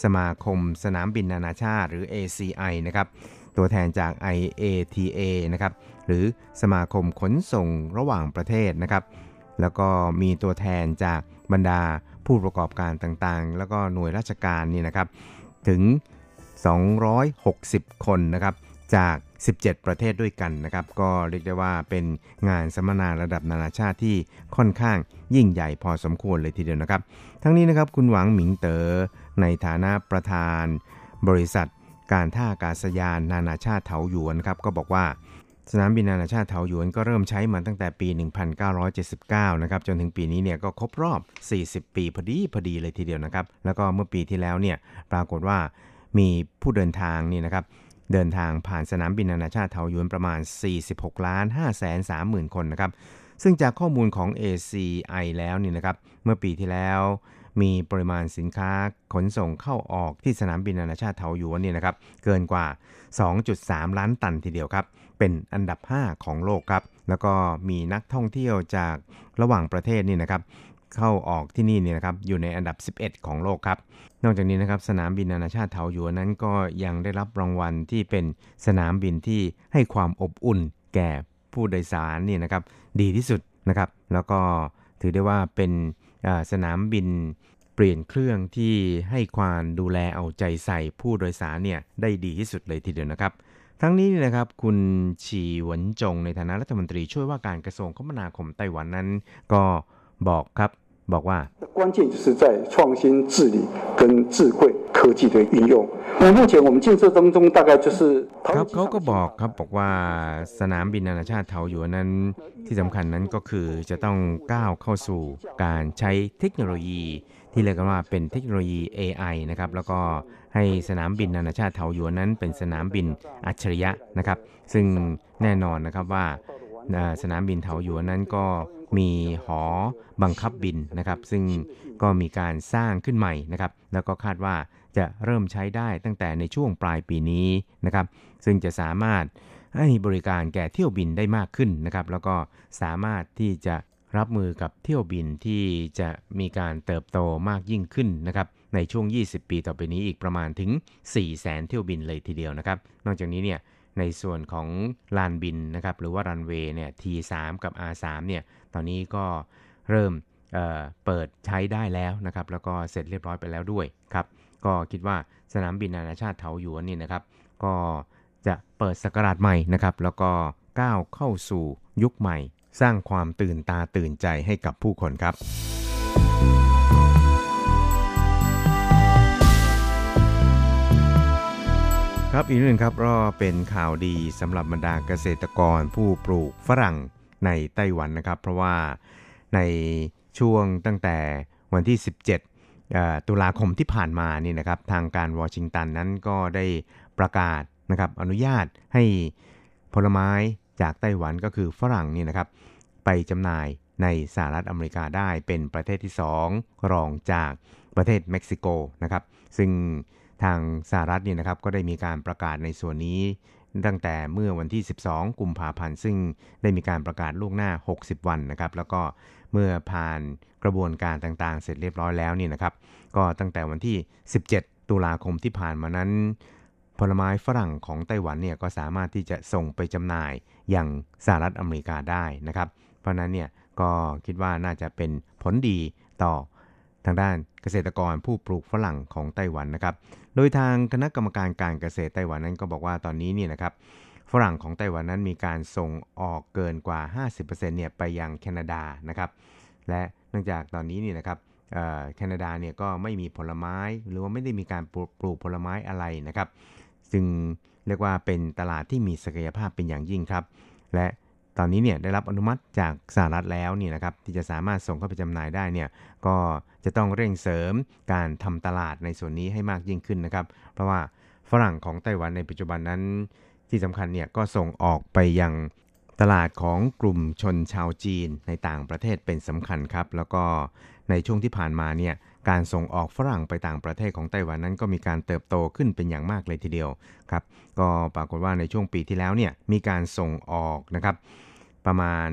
E: สมาคมสนามบินนานาชาติหรือ ACI นะครับตัวแทนจาก IATA นะครับ หรือสมาคมขนส่งระหว่างประเทศนะครับ แล้วก็มีตัวแทนจากบรรดาผู้ประกอบการต่างๆ แล้วก็หน่วยราชการนี่นะครับ ถึง 260 คนนะครับ จาก 17 ประเทศด้วยกันนะครับ ก็เรียกได้ว่าเป็นงานสัมมนาระดับนานาชาติที่ค่อนข้างยิ่งใหญ่พอสมควรเลยทีเดียวนะครับ ทั้งนี้นะครับคุณหวังหมิงเตอ๋อในฐานะประธาน บริษัทการท่าอากาศยานนานาชาติเถาหยวนครับก็บอกว่า สนามบินนานาชาติเถาหยวนก็เริ่มใช้มาตั้งแต่ปี 1979 นะครับจนถึงปีนี้เนี่ยก็ครบรอบ 40 ปีพอดีพอดีเลยทีเดียวนะครับ แล้วก็เมื่อปีที่แล้วเนี่ยปรากฏว่ามีผู้เดินทางนี่นะครับเดินทางผ่านสนามบินนานาชาติเถาหยวนประมาณ 46 ล้าน5แสน3หมื่นคนนะครับ ซึ่งจากข้อมูลของ ACI แล้วนี่นะครับ เมื่อปีที่แล้วมีปริมาณสินค้าขนส่งเข้าออกที่สนามบินนานาชาติเถาหยวนเนี่ยนะครับ เกินกว่า 2.3 ล้านตันทีเดียวครับ เป็นอันดับ 5 ของโลกครับ แล้วก็มีนักท่องเที่ยวจากระหว่างประเทศนี่นะครับเข้าออกที่นี่เนี่ยนะครับอยู่ในอันดับ 11 ของโลกครับ นอกจากนี้นะครับสนามบินนานาชาติเถาหยวนนั้นก็ยังได้รับรางวัลที่เป็นสนามบินที่ให้ความอบอุ่นแก่ผู้โดยสารนี่นะครับดีที่สุดนะครับ แล้วก็ถือได้ว่าเป็นสนามบินเปลี่ยนเครื่องที่ให้ความดูแลเอาใจใส่ผู้โดยสารเนี่ยได้ดีที่สุดเลยทีเดียวนะครับ ทั้งนี้นะครับ คุณชีหวนจงในฐานะรัฐมนตรีช่วยว่าการกระทรวงคมนาคมไต้หวันนั้น ก็บอกครับบอกว่า
G: 关键就是在创新治理跟智慧科技的运用。那目前我们建设当中大概就是
E: ครับเขาก็บอกครับบอกว่าสนามบินนานาชาติเทาหยวนนั้นที่สำคัญนั้นก็คือจะต้องก้าวเข้าสู่การใช้เทคโนโลยี ที่เรียกกันว่าเป็นเทคโนโลยี AI นะครับแล้วก็ให้สนามบินนานาชาติเทาหยวนนั้น เป็นสนามบินอัจฉริยะนะครับ ซึ่งแน่นอนนะครับว่าสนามบินเถาหยวนนั้นก็มีหอบังคับบินนะครับ ซึ่งก็มีการสร้างขึ้นใหม่นะครับ แล้วก็คาดว่าจะเริ่มใช้ได้ตั้งแต่ในช่วงปลายปีนี้นะครับ ซึ่งจะสามารถให้บริการแก่เที่ยวบินได้มากขึ้นนะครับ แล้วก็สามารถที่จะ รับมือกับเที่ยวบินที่จะมีการเติบโตมากยิ่งขึ้นนะครับในช่วง 20 ปีต่อไปนี้อีกประมาณถึง 4 0 0แสนเที่ยวบินเลยทีเดียวนะครับ นอกจากนี้เนี่ยในส่วนของลานบินนะครับหรือว่ารันเวย์เนี่ย T3 กับ R3 เนี่ยตอนนี้ก็เริ่มเเปิดใช้ได้แล้วนะครับแล้วก็เสร็จเรียบร้อยไปแล้วด้วยครับก็คิดว่าสนามบินนานาชาติเถาหยวนนี่นะครับก็จะเปิดสกราชใหม่นะครับแล้วก็ก้าวเข้าสู่ยุคใหม่ สร้างความตื่นตาตื่นใจให้กับผู้คนครับ ครับอีกหนึ่งครับก็เป็นข่าวดีสำหรับบรรดาเกษตรกรผู้ปลูกฝรั่งในไต้หวันนะครับ เพราะว่าในช่วงตั้งแต่วันที่ 17 ตุลาคมที่ผ่านมานี่นะครับ ทางการวอชิงตันนั้นก็ได้ประกาศนะครับอนุญาตให้ผลไม้ จากไต้หวันก็คือฝรั่งนี่นะครับ ไปจำหน่ายในสหรัฐอเมริกาได้เป็นประเทศที่ 2 รองจากประเทศเม็กซิโกนะครับ ซึ่งทางสหรัฐนี่นะครับก็ได้มีการประกาศในส่วนนี้ตั้งแต่เมื่อวันที่ 12 กุมภาพันธ์ ซึ่งได้มีการประกาศล่วงหน้า 60 วันนะครับ แล้วก็เมื่อผ่านกระบวนการต่างๆ เสร็จเรียบร้อยแล้วนี่นะครับ ก็ตั้งแต่วันที่ 17 ตุลาคมที่ผ่านมานั้น ผลไม้ฝรั่งของไต้หวันเนี่ยก็สามารถที่จะส่งไปจำหน่าย อย่างสหรัฐอเมริกาได้นะครับ เพราะนั้นเนี่ยก็คิดว่าน่าจะเป็นผลดีต่อทางด้านเกษตรกรผู้ปลูกฝรั่งของไต้หวันนะครับ โดยทางคณะกรรมการการเกษตรไต้หวันนั้นก็บอกว่าตอนนี้เนี่ยนะครับฝรั่งของไต้หวันนั้นมีการส่งออกเกินกว่า 50%เนี่ยไปยังแคนาดานะครับ และเนื่องจากตอนนี้เนี่ยนะครับแคนาดาเนี่ยก็ไม่มีผลไม้หรือว่าไม่ได้มีการปลูกผลไม้อะไรนะครับ จึง เรียกว่าเป็นตลาดที่มีศักยภาพเป็นอย่างยิ่งครับ และตอนนี้เนี่ยได้รับอนุมัติจากสหรัฐแล้วนี่นะครับที่จะสามารถส่งเข้าไปจำหน่ายได้เนี่ยก็จะต้องเร่งเสริมการทำตลาดในส่วนนี้ให้มากยิ่งขึ้นนะครับ เพราะว่าฝรั่งของไต้หวันในปัจจุบันนั้นที่สำคัญเนี่ยก็ส่งออกไปยังตลาดของกลุ่มชนชาวจีนในต่างประเทศเป็นสำคัญครับ แล้วก็ในช่วงที่ผ่านมาเนี่ย การส่งออกฝรั่งไปต่างประเทศของไต้หวันนั้นก็มีการเติบโตขึ้นเป็นอย่างมากเลยทีเดียวครับก็ปรากฏว่าในช่วงปีที่แล้วเนี่ยมีการส่งออกนะครับประมาณ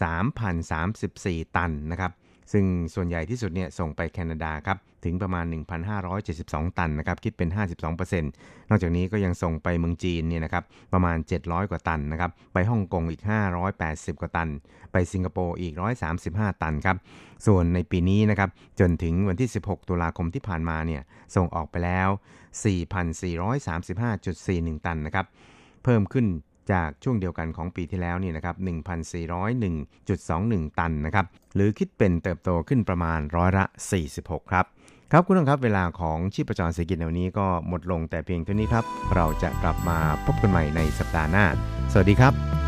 E: 3,034 ตันนะครับ ซึ่งส่วนใหญ่ที่สุดเนี่ยส่งไปแคนาดาครับถึงประมาณ 1,572 ตันนะครับคิดเป็น 52%นอกจากนี้ก็ยังส่งไปเมืองจีนเนี่ยนะครับประมาณ 700 กว่าตันนะครับไปฮ่องกงอีก 580 กว่าตัน ไปสิงคโปร์อีก 135 ตันครับส่วนในปีนี้นะครับจนถึงวันที่ 16 ตุลาคมที่ผ่านมาเนี่ยส่งออกไปแล้ว 4,435.41 ตันนะครับเพิ่มขึ้น จากช่วงเดียวกันของปีที่แล้วนี่นะครับ 1,401.21 ตันนะครับ หรือคิดเป็นเติบโตขึ้นประมาณร้อยละ 46 ครับ ครับคุณผู้ชมครับเวลาของชีพจรเศรษฐกิจในวันนี้ก็หมดลงแต่เพียงเท่านี้ครับ เราจะกลับมาพบกันใหม่ในสัปดาห์หน้า สวัสดีครับ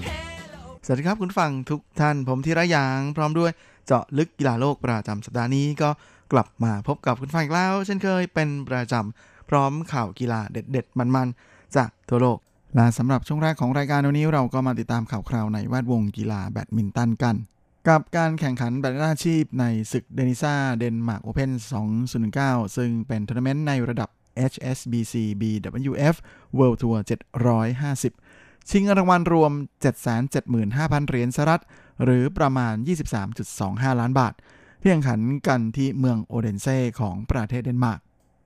H: สวัสดีครับคุณฟังทุกท่านผมธีระยาง พร้อมด้วยเจาะลึกกีฬาโลกประจำสัปดาห์นี้ก็กลับมาพบกับคุณฟังอีกแล้ว เช่นเคยเป็นประจำพร้อมข่าวกีฬาเด็ด ๆ มันๆ จากทั่วโลก และสำหรับช่วงแรกของรายการวันนี้เราก็มาติดตามข่าวคราวในแวดวงกีฬาแบดมินตันกัน กับการแข่งขันแบดมินตันอาชีพในศึก Danisa Denmark Open 2019 ซึ่งเป็นทัวร์นาเมนต์ในระดับ HSBC BWF World Tour 750 ชิงรางวัลรวม 775,000 เหรียญสหรัฐ หรือประมาณ 23.25 ล้านบาทเพียงขันกันที่เมืองโอเดนเซ่ของประเทศเดนมาร์ก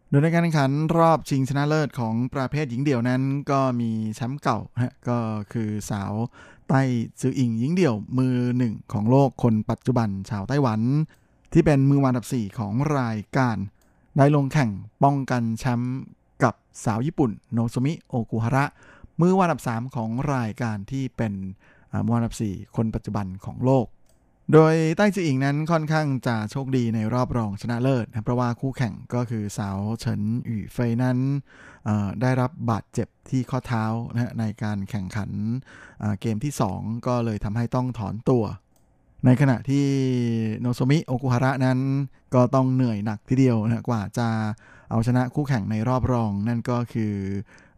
H: โดยในการแข่งขันรอบชิงชนะเลิศของประเภทหญิงเดี่ยวนั้น ก็มีแชมป์เก่าฮะก็คือสาวไต้ซืออิงหญิงเดี่ยวมือหนึ่งของโลกคนปัจจุบันชาวไต้หวัน ที่เป็นมือวันดับ 4 ของรายการ ได้ลงแข่งป้องกันแชมป์กับสาวญี่ปุ่น โนโซมิโอกุฮาระ มือวันดับ 3 ของรายการที่เป็นมือวันดับ 4 คนปัจจุบันของโลก โดยใต้จืออิงนั้นค่อนข้างจะโชคดีในรอบรองชนะเลิศนะเพราะว่าคู่แข่งก็คือสาวเฉินหยู่เฟยนั้นได้รับบาดเจ็บที่ข้อเท้านะในการแข่งขันเกมที่ 2 ก็เลยทำให้ต้องถอนตัวในขณะที่โนโซมิโอกุฮาระนั้นก็ต้องเหนื่อยหนักทีเดียวนะกว่าจะเอาชนะคู่แข่งในรอบรอง นั่นก็คือ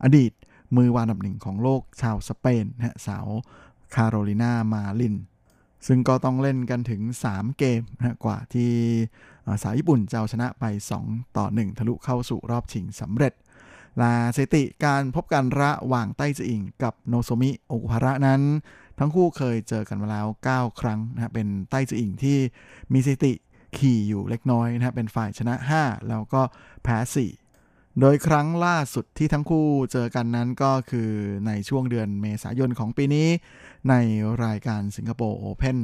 H: อดีต มือวางอันดับหนึ่งของโลกชาวสเปนนะสาวคาโรลินามาริน ซึ่งก็ต้องเล่นกันถึง 3 เกมนะกว่าที่สาวญี่ปุ่นจะเอาชนะไป 2 ต่อ 1 ทะลุเข้าสู่รอบชิงสำเร็จและสถิติการพบกันระหว่างไต้จอิงกับโนโซมิโอกุฮาระนั้น ทั้งคู่เคยเจอกันมาแล้ว 9 ครั้งนะเป็นไต้จอิงที่มีสติขี่อยู่เล็กน้อยนะเป็นฝ่ายชนะ 5 แล้วก็แพ้4 โดยครั้งล่าสุดที่ทั้งคู่เจอกันนั้นก็คือในช่วงเดือนเมษายนของปีนี้ในรายการสิงคโปร์โอเพน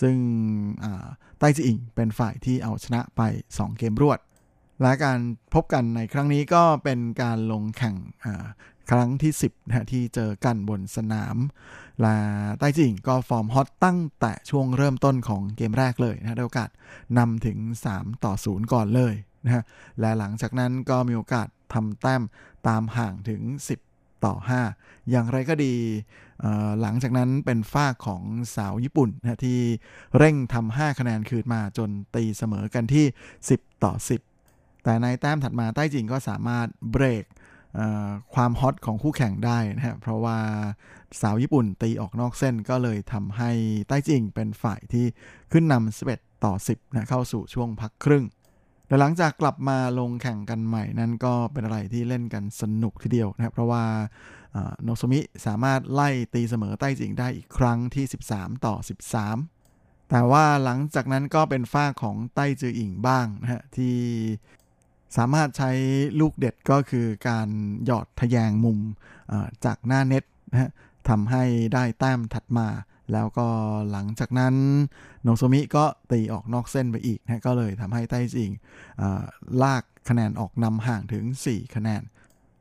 H: ซึ่งไต้จีอิงเป็นฝ่ายที่เอาชนะไป 2 เกมรวด และการพบกันในครั้งนี้ก็เป็นการลงแข่งครั้งที่ 10นะที่เจอกันบนสนาม และไต้จิงก็ฟอร์มฮอตตั้งแต่ช่วงเริ่มต้นของเกมแรกเลยนะได้โอกาสนำถึง 3 ต่อ 0 ก่อนเลย นะฮะและหลังจากนั้นก็มีโอกาสทำแต้มตามห่างถึง 10 ต่อ 5 อย่างไรก็ดี หลังจากนั้นเป็นฝ้าของสาวญี่ปุ่นนะที่เร่งทำ5คะแนนคืนมาจนตีเสมอกันที่ 10 ต่อ 10 แต่ในแต้มถัดมาใต้จิงก็สามารถเบรกความฮอตของคู่แข่งได้นะฮะ เพราะว่าสาวญี่ปุ่นตีออกนอกเส้นก็เลยทำให้ใต้จิงเป็นฝ่ายที่ขึ้นนำ11 ต่อ 10นะเข้าสู่ช่วงพักครึ่ง แต่หลังจากกลับมาลงแข่งกันใหม่นั้นก็เป็นอะไรที่เล่นกันสนุกทีเดียวนะครับ เพราะว่าโนซมิสามารถไล่ตีเสมอใต้จิงได้อีกครั้งที่ 13 ต่อ 13 แต่ว่าหลังจากนั้นก็เป็นฝ่ายของไต้จืออิงบ้างนะฮะที่สามารถใช้ลูกเด็ดก็คือการหยอดทะแยงมุมจากหน้าเน็ตนะฮะทำให้ได้แต้มถัดมา แล้วก็หลังจากนั้นโนโซมิก็ตีออกนอกเส้นไปอีกนะก็เลยทำให้ไต้จืออิงลากคะแนนออกนำห่างถึง 4 คะแนน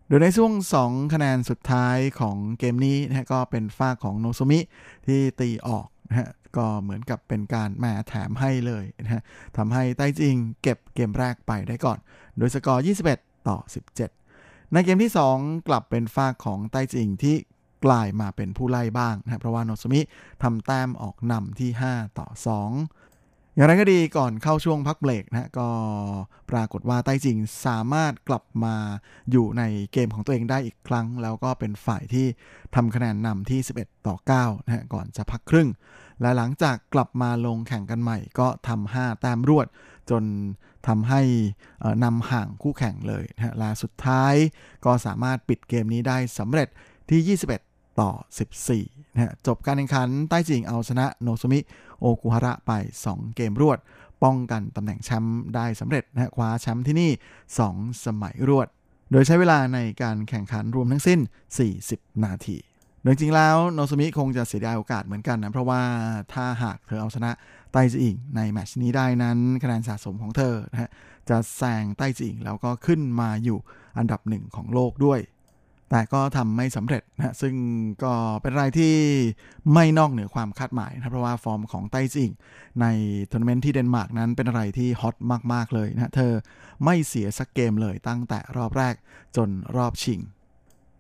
H: โดยในช่วง 2 คะแนนสุดท้ายของเกมนี้นะก็เป็นฝ่ายของโนโซมิที่ตีออกนะฮะก็เหมือนกับเป็นการแหมแถมให้เลยนะฮะทำให้ไต้จิงเก็บเกมแรกไปได้ก่อน โดยสกอร์ 21 ต่อ 17 ในเกมที่ 2 กลับเป็นฝ้าของไต้จิงที่ กลายมาเป็นผู้ไล่บ้างนะเพราะว่าโนซมิทำแต้มออกนำที่ 5 ต่อ 2 อย่างไรก็ดีก่อนเข้าช่วงพักเบรกนะก็ปรากฏว่าไต้จิงสามารถกลับมาอยู่ในเกมของตัวเองได้อีกครั้ง แล้วก็เป็นฝ่ายที่ทำคะแนนนำที่ 11 ต่อ9นะฮะก่อนจะพักครึ่ง และหลังจากกลับมาลงแข่งกันใหม่ก็ทำ5แต้มรวดจนทำให้นำห่างคู่แข่งเลยนะฮะและสุดท้ายก็สามารถปิดเกมนี้ได้สำเร็จที่ 21 ต่อ 14นะฮะจบการแข่งขันใต้จิงเอาชนะโนซุมิโอกุฮาระไป 2 เกมรวด ป้องกันตำแหน่งแชมป์ได้สำเร็จนะฮะคว้าแชมป์ที่นี่ 2 สมัยรวด โดยใช้เวลาในการแข่งขันรวมทั้งสิ้น 40 นาทีโดยจริงแล้วโนโซมิคงจะเสียดายโอกาสเหมือนกันนะ เพราะว่าถ้าหากเธอเอาชนะไต้จืออิงในแมตช์นี้ได้นั้นคะแนนสะสมของเธอนะฮะจะแซงไต้จืออิงแล้วก็ขึ้นมาอยู่อันดับหนึ่งของโลกด้วย แต่ก็ทำไม่สำเร็จนะซึ่งก็เป็นรายที่ไม่นอกเหนือความคาดหมายนะเพราะว่าฟอร์มของไต้จืออิงในทัวร์นาเมนต์ที่เดนมาร์กนั้นเป็นอะไรที่ฮอตมาก ๆ เลยนะเธอไม่เสียสักเกมเลยตั้งแต่รอบแรกจนรอบชิง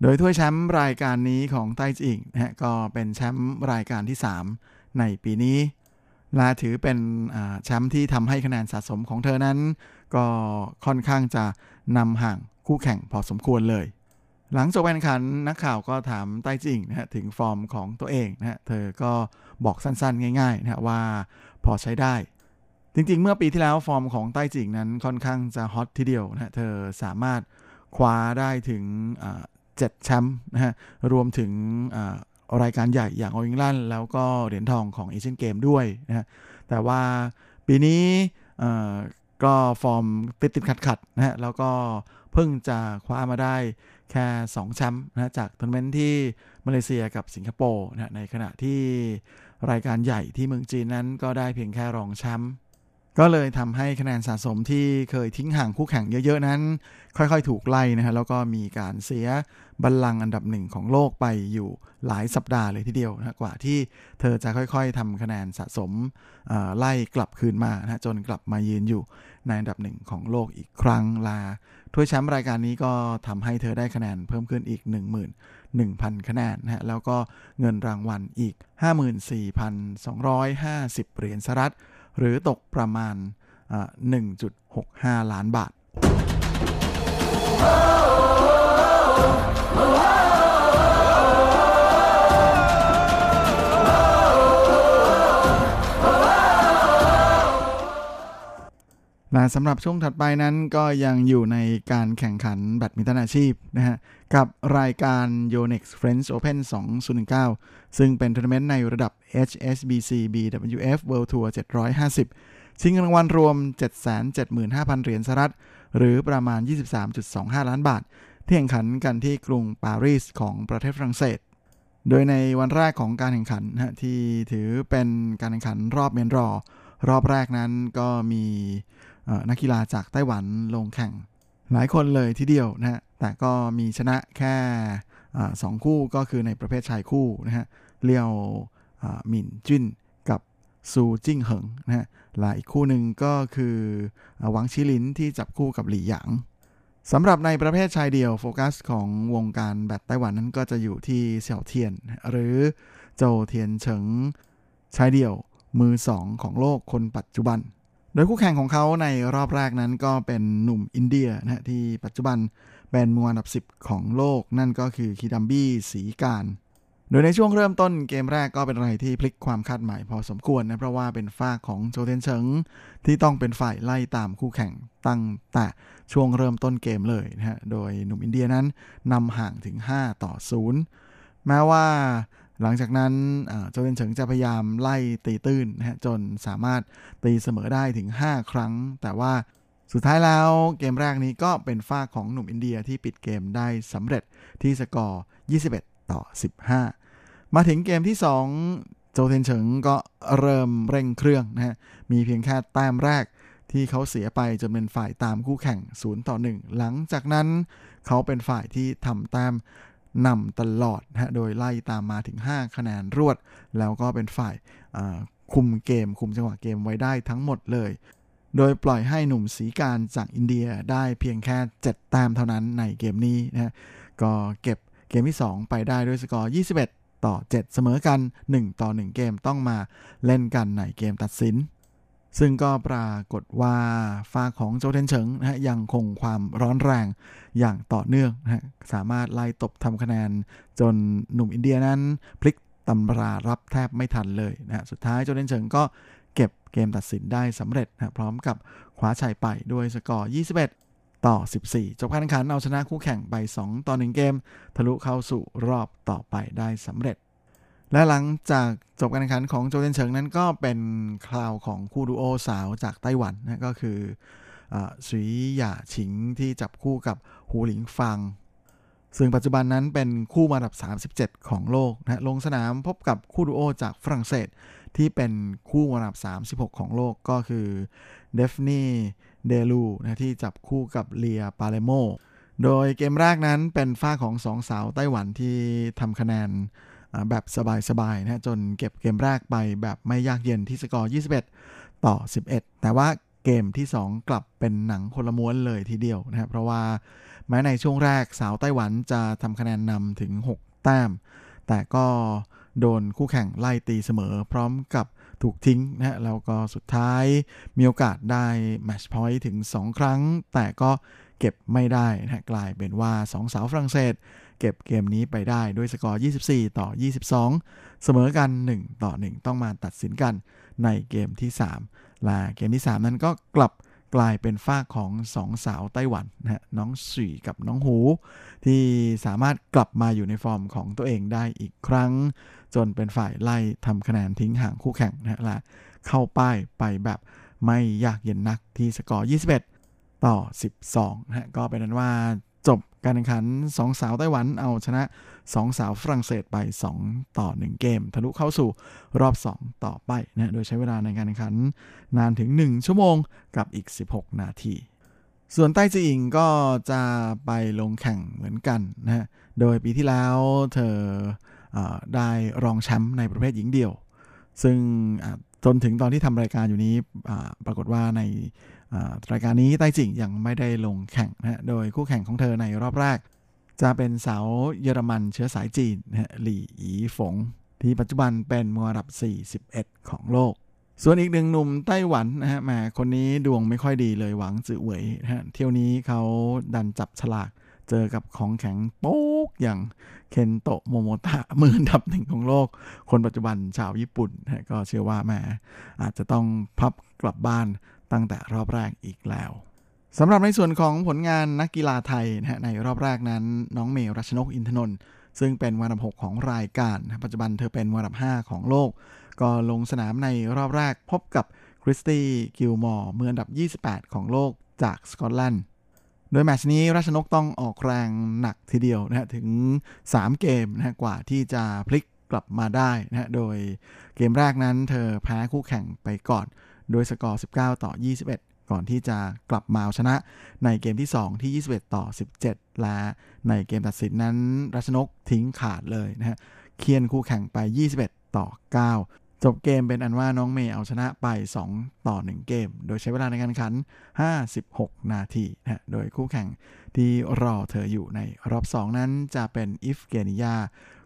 H: โดยถ้วยแชมป์รายการนี้ของไต้จิงนะก็เป็นแชมป์รายการที่ 3 ในปีนี้และถือเป็นแชมป์ที่ทำให้คะแนนสะสมของเธอนั้น ก็ค่อนข้างจะนำห่างคู่แข่งพอสมควรเลย หลังจบการแข่งขันนักข่าวก็ถามไต้จิงนะฮะถึงฟอร์มของตัวเองนะฮะเธอก็บอกสั้นๆ ง่ายๆนะฮะว่าพอใช้ได้ จริงๆ เมื่อปีที่แล้วฟอร์มของไต้จืออิงนั้นค่อนข้างจะฮอตทีเดียวนะฮะเธอสามารถคว้าได้ถึงเจ็ดแชมป์นะฮะรวมถึงรายการใหญ่อย่างออลอิงแลนด์แล้วก็เหรียญทองของเอเชียนเกมส์ด้วยนะฮะแต่ว่าปีนี้ก็ฟอร์มติดติดขัดขัดนะฮะแล้วก็เพิ่งจะคว้ามาได้ แค่2แชมป์นะจากทัวร์นาเมนต์ที่มาเลเซียกับสิงคโปร์นะในขณะที่รายการใหญ่ที่เมืองจีนนั้นก็ได้เพียงแค่รองแชมป์ก็เลยทำให้คะแนนสะสมที่เคยทิ้งห่างคู่แข่งเยอะๆนั้น ค่อยๆ ถูกไล่นะฮะแล้วก็มีการเสียบัลลังก์อันดับหนึ่งของโลกไปอยู่หลายสัปดาห์เลยทีเดียวนะกว่าที่เธอจะค่อยๆทำคะแนนสะสมไล่กลับคืนมานะจนกลับมายืนอยู่ในอันดับหนึ่งของโลกอีกครั้งลา ถ้วยแชมป์รายการนี้ก็ทำให้เธอได้คะแนนเพิ่มขึ้นอีก 11,000 คะแนนนะฮะแล้วก็เงินรางวัลอีก 54,250 เหรียญสหรัฐ หรือตกประมาณ 1.65 ล้านบาท และสำหรับช่วงถัดไปนั้นก็ยังอยู่ในการแข่งขันแบดมินตันอาชีพนะฮะกับรายการ Yonex French Open 2019 ซึ่งเป็นทัวร์นาเมนต์ในระดับ HSBC BWF World Tour 750 ชิงรางวัลรวม 775,000 เหรียญสหรัฐ หรือประมาณ 23.25 ล้านบาท ที่แข่งขันกันที่กรุงปารีสของประเทศฝรั่งเศส โดยในวันแรกของการแข่งขันนะที่ถือเป็นการแข่งขันรอบเมนรอ รอบแรกนั้นก็มี นักกีฬาจากไต้หวันลงแข่ง หลายคนเลยทีเดียวนะฮะแต่ก็มีชนะแค่สองคู่ก็คือในประเภทชายคู่นะฮะเลียวหมินจุนกับซูจิ้งเหิงนะฮะหลายคู่หนึ่งก็คือหวังชิลินที่จับคู่กับหลี่หยางสำหรับในประเภทชายเดี่ยวโฟกัสของวงการแบดไต้หวันนั้นก็จะอยู่ที่เสี่ยวเทียน หรือโจเทียนเฉิงชายเดี่ยวมือสองของโลกคนปัจจุบัน โดยคู่แข่งของเขาในรอบแรกนั้นก็เป็นหนุ่มอินเดียนะที่ปัจจุบันเป็นมืออันดับ 10 ของโลกนั่นก็คือคีดัมบี้สีการ โดยในช่วงเริ่มต้นเกมแรกก็เป็นอะไรที่พลิกความคาดหมายพอสมควรนะเพราะว่าเป็นฝ้าของโจเทนเฉิงที่ต้องเป็นฝ่ายไล่ตามคู่แข่งตั้งแต่ช่วงเริ่มต้นเกมเลยนะฮะโดยหนุ่มอินเดียนั้นนำห่างถึง 5 ต่อ 0 แม้ว่า หลังจากนั้นโจเวนเฉิงจะพยายามไล่ตีตื้นนะฮะจนสามารถตีเสมอได้ถึง 5 ครั้ง แต่ว่าสุดท้ายแล้วเกมแรกนี้ก็เป็นฝ้าของหนุ่มอินเดียที่ปิดเกมได้สำเร็จที่สกอร์ 21 ต่อ 15 มาถึงเกมที่ 2 โจเทนเฉิงก็เริ่มเร่งเครื่องนะฮะ มีเพียงแค่แต้มแรกที่เขาเสียไปจนเป็นฝ่ายตามคู่แข่ง 0 ต่อ 1 หลังจากนั้นเขาเป็นฝ่ายที่ทำแต้ม นำตลอดนะโดยไล่ตามมาถึง 5 คะแนนรวด แล้วก็เป็นฝ่ายคุมเกม คุมจังหวะเกมไว้ได้ทั้งหมดเลย โดยปล่อยให้หนุ่มสีการจากอินเดียได้เพียงแค่ 7 แต้มเท่านั้นในเกมนี้นะก็เก็บเกมที่ 2 ไปได้ด้วยสกอร์ 21 ต่อ 7 เสมอกัน 1 ต่อ 1 เกมต้องมาเล่นกันในเกมตัดสิน ซึ่งก็ปรากฏว่าฟ้าของโจเทนเฉิงนะฮะยังคงความร้อนแรงอย่างต่อเนื่องนะฮะสามารถไล่ตบทำคะแนนจนหนุ่มอินเดียนั้นพลิกตำรารับแทบไม่ทันเลยนะฮะสุดท้ายโจเทนเฉิงก็เก็บเกมตัดสินได้สำเร็จนะพร้อมกับคว้าชัยไปด้วยสกอร์ 21 ต่อ 14 จบการแข่งขันเอาชนะคู่แข่งไป 2 ต่อ 1 เกม ทะลุเข้าสู่รอบต่อไปได้สำเร็จ และหลังจากจบการแข่งขันของโจเทนเฉิงนั้นก็เป็นคราวของคู่ดูโอสาวจากไต้หวันนะก็คือสุยหย่าฉิงที่จับคู่กับหูหลิงฟัง ซึ่งปัจจุบันนั้นเป็นคู่มาดับ 37 ของโลกนะลงสนามพบกับคู่ดูโอจากฝรั่งเศสที่เป็นคู่มาดับ 36 ของโลกก็คือเดฟนีเดลูนะที่จับคู่กับเลียปาเลโมโดยเกมแรกนั้นเป็นฝ้าของสองสาวไต้หวันที่ทำคะแนน แบบสบายๆนะจนเก็บเกมแรกไปแบบไม่ยากเย็นที่สกอร์ 21 ต่อ 11 แต่ว่าเกมที่ 2 กลับเป็นหนังคนละม้วนเลยทีเดียวนะครับเพราะว่าแม้ในช่วงแรกสาวไต้หวันจะทำคะแนนนำถึง 6 แต้ม แต่ก็โดนคู่แข่งไล่ตีเสมอพร้อมกับถูกทิ้งนะแล้วก็สุดท้ายมีโอกาสได้แมชพอยต์ถึง 2 ครั้ง แต่ก็เก็บไม่ได้นะกลายเป็นว่า 2 สาวฝรั่งเศส เก็บเกมนี้ไปได้ด้วยสกอร์ 24 ต่อ 22 เสมอกัน 1 ต่อ 1 ต้องมาตัดสินกันในเกมที่ 3 และเกมที่ 3 นั้นก็กลับกลายเป็นฝ้าของสองสาวไต้หวันนะน้องสี่กับน้องหู ที่สามารถกลับมาอยู่ในฟอร์มของตัวเองได้อีกครั้ง จนเป็นฝ่ายไล่ทำคะแนนทิ้งห่างคู่แข่งนะและเข้าป้ายไปแบบไม่ยากเย็นนักที่สกอร์ 21 ต่อ 12นะก็เป็นนั้นว่า การแข่งขัน 2 สาวไต้หวันเอาชนะ 2 สาวฝรั่งเศสไป 2 ต่อ 1 เกม ทะลุเข้าสู่รอบ 2 ต่อไปนะโดยใช้เวลาในการแข่งขันนานถึง 1 ชั่วโมงกับอีก 16 นาที ส่วนใต้จีอิงก็จะไปลงแข่งเหมือนกันนะฮะโดยปีที่แล้วเธออได้รองแชมป์ในประเภทหญิงเดี่ยว ซึ่งจนถึงตอนที่ทำรายการอยู่นี้ปรากฏว่าใน รายการนี้ไต้จิงยังไม่ได้ลงแข่งนะโดยคู่แข่งของเธอในรอบแรก จะเป็นสาวเยอรมันเชื้อสายจีนนะหลี่อีฝง ที่ปัจจุบันเป็นมืออันดับ 41 ของโลก ส่วนอีกหนึ่งหนุ่มไต้หวันนะฮะมาคนนี้ดวงไม่ค่อยดีเลยหวังจือเหวยนะฮะเที่ยวนี้เขาดันจับฉลากเจอกับของแข็งโป๊กอย่างเคนโตะโมโมตะมืออันดับหนึ่งของโลก คนปัจจุบันชาวญี่ปุ่นนะก็เชื่อว่าแม่อาจจะต้องพับกลับบ้าน ตั้งแต่รอบแรกอีกแล้วสำหรับในส่วนของผลงานนักกีฬาไทยนะฮะในรอบแรกนั้น น้องเมย์รัชนกอินทนนท์ซึ่งเป็นมืออันดับ6ของรายการ ปัจจุบันเธอเป็นมืออันดับ5ของโลก ก็ลงสนามในรอบแรกพบกับคริสตี้กิลมอร์มืออันดับ 28 ของโลกจากสกอตแลนด์โดยแมตช์นี้รัชนกต้องออกแรงหนักทีเดียวนะฮะถึง 3 เกมนะฮะกว่าที่จะพลิกกลับมาได้นะฮะโดยเกมแรกนั้นเธอแพ้คู่แข่งไปก่อน โดยสกอร์ 19 ต่อ 21 ก่อนที่จะกลับมาเอาชนะในเกมที่ 2 ที่ 21 ต่อ 17 และในเกมตัดสินนั้นรัชนกทิ้งขาดเลยนะฮะเคียนคู่แข่งไป 21 ต่อ 9 จบเกมเป็นอันว่าน้องเมย์เอาชนะไป 2 ต่อ 1 เกม โดยใช้เวลาในการขัน 56 นาทีนะโดยคู่แข่งที่รอเธออยู่ในรอบ 2 นั้นจะเป็นเยฟเกนิยา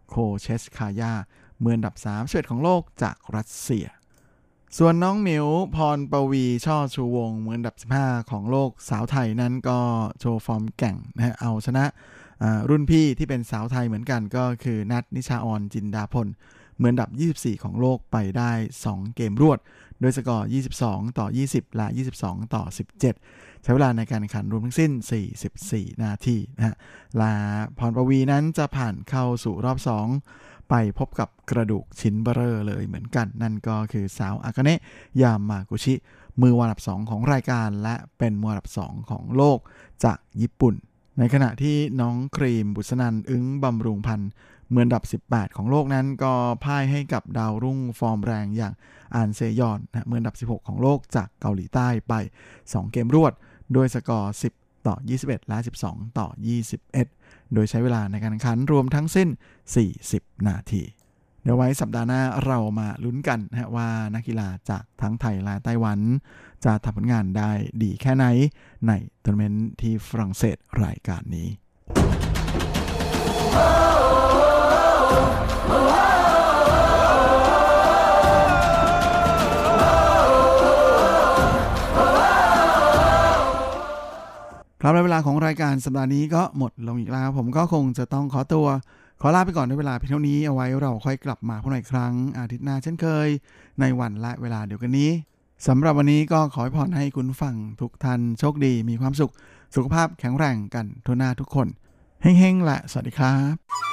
H: โคเซตสกายา มืออันดับ37ของโลกจากรัสเซีย ส่วนน้องหมิวพรปวีณ์ช่อชูวงศ์มืออันดับ 15 ของโลกสาวไทยนั้นก็โชว์ฟอร์มแกร่งนะฮะเอาชนะรุ่นพี่ที่เป็นสาวไทยเหมือนกันก็คือณัฐณิชชาอรจินดาพลมืออันดับ 24 ของโลกไปได้ 2 เกมรวด โดยสกอร์ 22 ต่อ 20 และ 22 ต่อ 17 ใช้เวลาในการแข่งขันรวมทั้งสิ้น 44 นาทีนะฮะลาพรปวีนั้นจะผ่านเข้าสู่รอบ 2 ไปพบกับกระดูกชิ้นเบอร์เลยเหมือนกัน นั่นก็คือสาวอากาเนะยามากุชิ มือวันดับ 2 ของรายการและเป็นมือวันดับ 2 ของโลกจากญี่ปุ่น ในขณะที่น้องครีมบุษนันอึ้งบำรุงพันธ์มืออันดับ 18 ของโลกนั้นก็พ่ายให้กับดาวรุ่งฟอร์มแรงอย่างอันเซยองนะมืออันดับ 16 ของโลกจากเกาหลีใต้ไป 2 เกมรวด ด้วยสกอร์ 10 ต่อ 21 และ 12 ต่อ 21 โดยใช้เวลาในการแข่งขันรวมทั้งสิ้น 40 นาที เดี๋ยวไว้สัปดาห์หน้าเรามาลุ้นกันนะว่านักกีฬาจากทั้งไทยและไต้หวัน จะทำผลงานได้ดีแค่ไหน ในทัวร์นาเมนต์ที่ฝรั่งเศสรายการนี้ ลาของรายการสัปดาห์นี้ก็หมดลงอีกแล้ว ผมก็คงจะต้องขอตัว ขอลาไปก่อนในเวลาเพียงเท่านี้เอาไว้เราค่อยกลับมาพบกันอีกครั้ง อาทิตย์หน้าเช่นเคย ในวันและเวลาเดียวกันนี้สำหรับวันนี้ก็ขอให้พรให้คุณฟังทุกท่านโชคดีมีความสุข สุขภาพแข็งแรงกันทุกหน้าทุกคนเฮ้งๆและสวัสดีครับ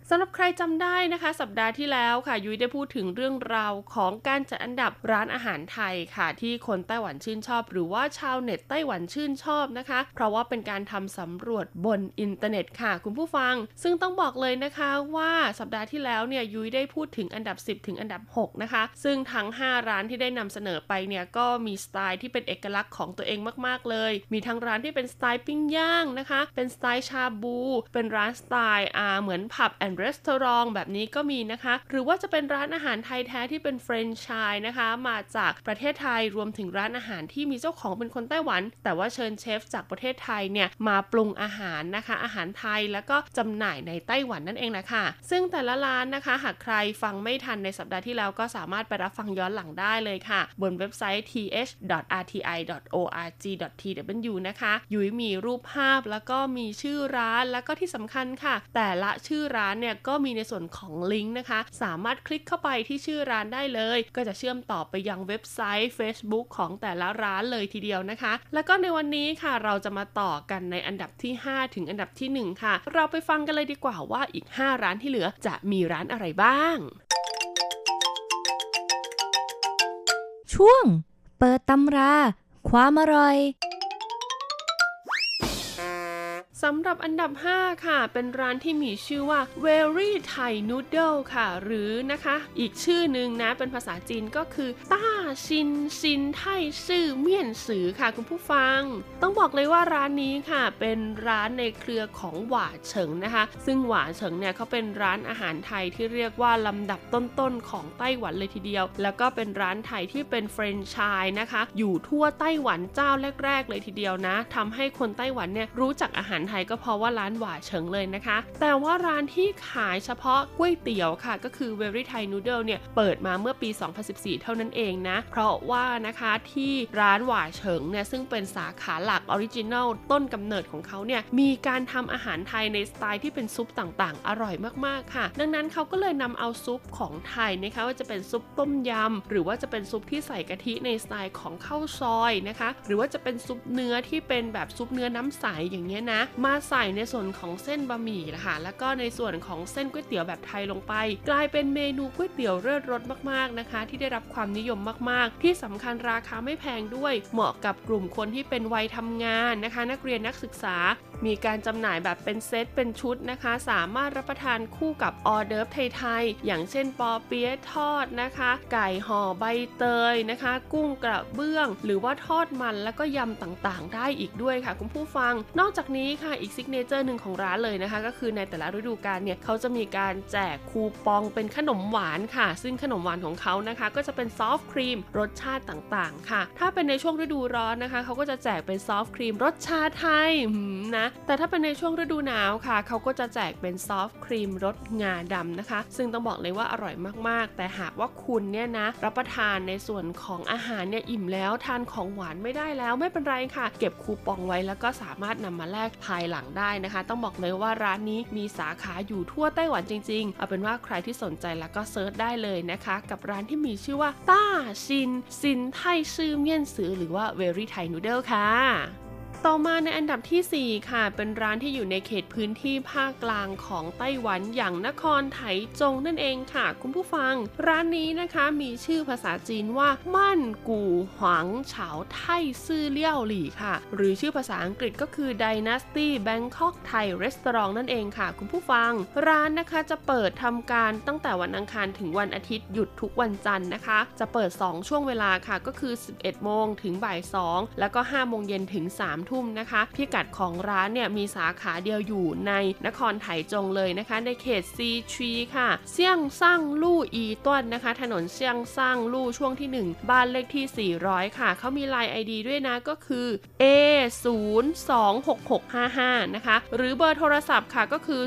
B: สำหรับใครจำได้นะคะ สัปดาห์ที่แล้วค่ะ ยุ้ยได้พูดถึงเรื่องราวของการจัดอันดับร้านอาหารไทยค่ะ ที่คนไต้หวันชื่นชอบ หรือว่าชาวเน็ตไต้หวันชื่นชอบนะคะ เพราะว่าเป็นการทำสำรวจบนอินเทอร์เน็ตค่ะ คุณผู้ฟัง ซึ่งต้องบอกเลยนะคะว่าสัปดาห์ที่แล้วเนี่ยยุ้ยได้พูดถึงอันดับ 10 ถึงอันดับ 6 นะคะ ซึ่งทั้ง 5 ร้านที่ได้นำเสนอไปเนี่ยก็มีสไตล์ที่เป็นเอกลักษณ์ของตัวเองมาก ๆ เลย มีทั้งร้านที่เป็นสไตล์ปิ้งย่างนะคะ เป็นสไตล์ชาบู เป็นร้านสไตล์อ่าเหมือน pub and resort แบบนี้ก็มีนะคะ หรือว่าจะเป็นร้านอาหารไทยแท้ที่เป็นแฟรนไชส์นะคะ มาจากประเทศไทยรวมถึงร้านอาหารที่มีเจ้าของเป็นคนไต้หวัน แต่ว่าเชิญเชฟจากประเทศไทยเนี่ยมาปรุงอาหารนะคะ อาหารไทยแล้วก็จำหน่ายในไต้หวันนั่นเองแหละค่ะซึ่งแต่ละร้านนะคะ หากใครฟังไม่ทันในสัปดาห์ที่แล้วก็สามารถไปรับฟังย้อนหลังได้เลยค่ะ บนเว็บไซต์ th.rti.org.tw นะคะยุ้ยมีรูปภาพแล้วก็มีชื่อร้านแล้วก็ที่สำคัญค่ะ แต่ละชื่อร้านเนี่ยก็มีในส่วนของลิงก์นะคะ สามารถคลิกเข้าไปที่ชื่อร้านได้เลย ก็จะเชื่อมต่อไปยังเว็บไซต์ Facebook ของแต่ละร้านเลยทีเดียวนะคะ แล้วก็ในวันนี้ค่ะเราจะมาต่อกันในอันดับที่ 5 ถึงอันดับที่ 1 ค่ะ เราไปฟังกันเลยดีกว่าว่าอีก 5 ร้านที่เหลือจะมีร้านอะไรบ้าง
I: ช่วง เปิดตำรา ความอร่อย
B: สำหรับอันดับ 5 ค่ะ เป็นร้านที่มีชื่อว่า Very Thai Noodle ค่ะ หรือนะคะ อีกชื่อหนึ่งนะ เป็นภาษาจีนก็คือ ต้าชินชินไทซื่อเมี่ยนสือค่ะคุณผู้ฟัง ต้องบอกเลยว่าร้านนี้ค่ะ เป็นร้านในเครือของหว่าเฉิงนะคะ ซึ่งหว่าเฉิงเนี่ยเขาเป็นร้านอาหารไทยที่เรียกว่าลำดับต้นๆของไต้หวันเลยทีเดียว แล้วก็เป็นร้านไทยที่เป็นแฟรนไชส์นะคะ อยู่ทั่วไต้หวันเจ้าแรก ๆ เลยทีเดียวนะทำให้คนไต้หวันเนี่ยรู้จักอาหารไทยก็เพราะว่าร้านหว่าเฉิงเลยนะคะ แต่ว่าร้านที่ขายเฉพาะก๋วยเตี๋ยวค่ะ ก็คือ Very Thai Noodle เนี่ยเปิดมาเมื่อปี 2014 เท่านั้นเองนะ เพราะว่านะคะที่ร้านหว่าเฉิงเนี่ยซึ่งเป็นสาขาหลัก original ต้นกำเนิดของเขาเนี่ยมีการทำอาหารไทยในสไตล์ที่เป็นซุปต่างๆ อร่อยมากๆค่ะ ดังนั้นเขาก็เลยนำเอาซุปของไทยนะคะว่าจะเป็นซุปต้มยำหรือว่าจะเป็นซุปที่ใส่กะทิในสไตล์ของข้าวซอยนะคะ หรือว่าจะเป็นซุปเนื้อที่เป็นแบบซุปเนื้อน้ำใสอย่างเงี้ยนะมาใส่ในส่วนของเส้นบะหมี่นะคะแล้วก็ในส่วนของเส้นก๋วยเตี๋ยวแบบไทยลงไป กลายเป็นเมนูก๋วยเตี๋ยวเลิศรสมากๆนะคะ ที่ได้รับความนิยมมากๆ ที่สำคัญราคาไม่แพงด้วย เหมาะกับกลุ่มคนที่เป็นวัยทำงานนะคะ นักเรียนนักศึกษา มีการจำหน่ายแบบเป็นเซตเป็นชุดนะคะ สามารถรับประทานคู่กับออเดิร์ฟไทยๆอย่างเช่นปอเปี๊ยะทอดนะคะ ไก่ห่อใบเตยนะคะ กุ้งกระเบื้อง หรือว่าทอดมันแล้วก็ยำต่างๆ ได้อีกด้วยค่ะ คุณผู้ฟัง นอกจากนี้ค่ะอีก signature หนึ่งของร้านเลยนะคะ ก็คือในแต่ละฤดูกาลเนี่ยเขาจะมีการแจกคูปองเป็นขนมหวานค่ะ ซึ่งขนมหวานของเขานะคะ ก็จะเป็น soft cream รสชาติต่างๆ ค่ะ ถ้าเป็นในช่วงฤดูร้อนนะคะเขาก็จะแจกเป็น soft cream รสชาไทยนะแต่ถ้าเป็นในช่วงฤดูหนาวค่ะเขาก็จะแจกเป็น soft cream รสงาดำนะคะ ซึ่งต้องบอกเลยว่าอร่อยมากๆ แต่หากว่าคุณเนี่ยนะรับประทานในส่วนของอาหารเนี่ยอิ่มแล้วทานของหวานไม่ได้แล้วไม่เป็นไรค่ะ เก็บคูปองไว้แล้วก็สามารถนำมาแลกภายหลังได้นะคะ ต้องบอกเลยว่าร้านนี้มีสาขาอยู่ทั่วไต้หวันจริง ๆ เอาเป็นว่าใครที่สนใจแล้วก็ search ได้เลยนะคะ กับร้านที่มีชื่อว่าต้าชินซินไทซื่อเมี่ยนซือหรือว่า Very Thai Noodle ค่ะ ต่อมาในอันดับที่ 4 ค่ะ เป็นร้านที่อยู่ในเขตพื้นที่ภาคกลางของไต้หวันอย่างนครไถจงนั่นเองค่ะ คุณผู้ฟัง ร้านนี้นะคะมีชื่อภาษาจีนว่ามั่นกูหวังเฉาไทซื่อเลี่ยวหลี่ค่ะ หรือชื่อภาษาอังกฤษก็คือ Dynasty Bangkok Thai Restaurant นั่นเองค่ะ คุณผู้ฟัง ร้านนะคะจะเปิดทำการตั้งแต่วันอังคารถึงวันอาทิตย์หยุดทุกวันจันทร์นะคะ จะเปิด 2 ช่วงเวลาค่ะก็คือ 11โมงถึงบ่าย2แล้วก็5โมงเย็นถึง3ทุ่มนะคะ พิกัดของร้านเนี่ยมีสาขาเดียวอยู่ในนครไถจงเลยนะคะ ในเขตซีชีค่ะ เซี่ยงซ่งลู่อีต้นนะคะ ถนนเซี่ยงซ่งลู่ช่วงที่ 1 บ้านเลขที่ 400 ค่ะ เขามีไลน์ ID ด้วยนะก็คือ A 0 2 6 6 5 5 นะคะ หรือเบอร์โทรศัพท์ค่ะก็คือ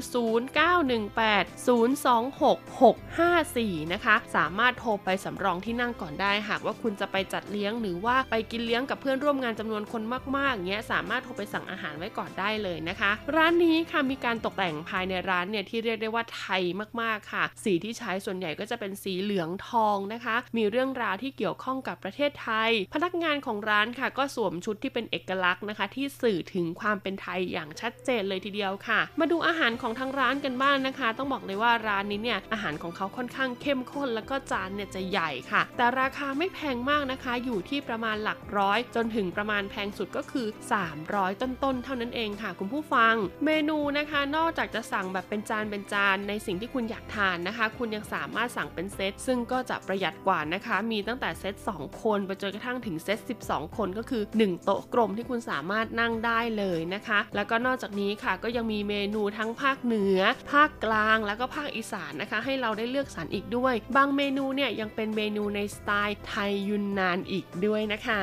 B: 0918 026 654 นะคะ สามารถโทรไปสำรองที่นั่งก่อนได้หากว่าคุณจะไปจัดเลี้ยงหรือว่าไปกินเลี้ยงกับเพื่อนร่วมงานจำนวนคนมากๆเงี้ยสามารถโทรไปสั่งอาหารไว้ก่อนได้เลยนะคะ ร้านนี้ค่ะมีการตกแต่งภายในร้านเนี่ยที่เรียกได้ว่าไทยมากๆค่ะ สีที่ใช้ส่วนใหญ่ก็จะเป็นสีเหลืองทองนะคะ มีเรื่องราวที่เกี่ยวข้องกับประเทศไทย พนักงานของร้านค่ะ ก็สวมชุดที่เป็นเอกลักษณ์นะคะ ที่สื่อถึงความเป็นไทยอย่างชัดเจนเลยทีเดียวค่ะ มาดูอาหารของทางร้านกันบ้างนะคะ ต้องบอกเลยว่าร้านนี้เนี่ยอาหารของเขาค่อนข้างเข้มข้น แล้วก็จานเนี่ยจะใหญ่ค่ะ แต่ราคาไม่แพงมากนะคะ อยู่ที่ประมาณหลักร้อย จนถึงประมาณแพงสุดก็คือ 3 300 ต้นๆ เท่านั้นเองค่ะ คุณผู้ฟัง เมนูนะคะ นอกจากจะสั่งแบบเป็นจานเป็นจานในสิ่งที่คุณอยากทานนะคะ คุณยังสามารถสั่งเป็นเซตซึ่งก็จะประหยัดกว่านะคะ มีตั้งแต่เซต2 คนไปจนกระทั่งถึงเซต12 คนก็คือ 1 โต๊ะกลมที่คุณสามารถนั่งได้เลยนะคะ แล้วก็นอกจากนี้ค่ะก็ยังมีเมนูทั้งภาคเหนือ ภาคกลางแล้วก็ภาคอีสานนะคะ ให้เราได้เลือกสรรอีกด้วย บางเมนูเนี่ยยังเป็นเมนูในสไตล์ไทยยุนนานอีกด้วยนะคะ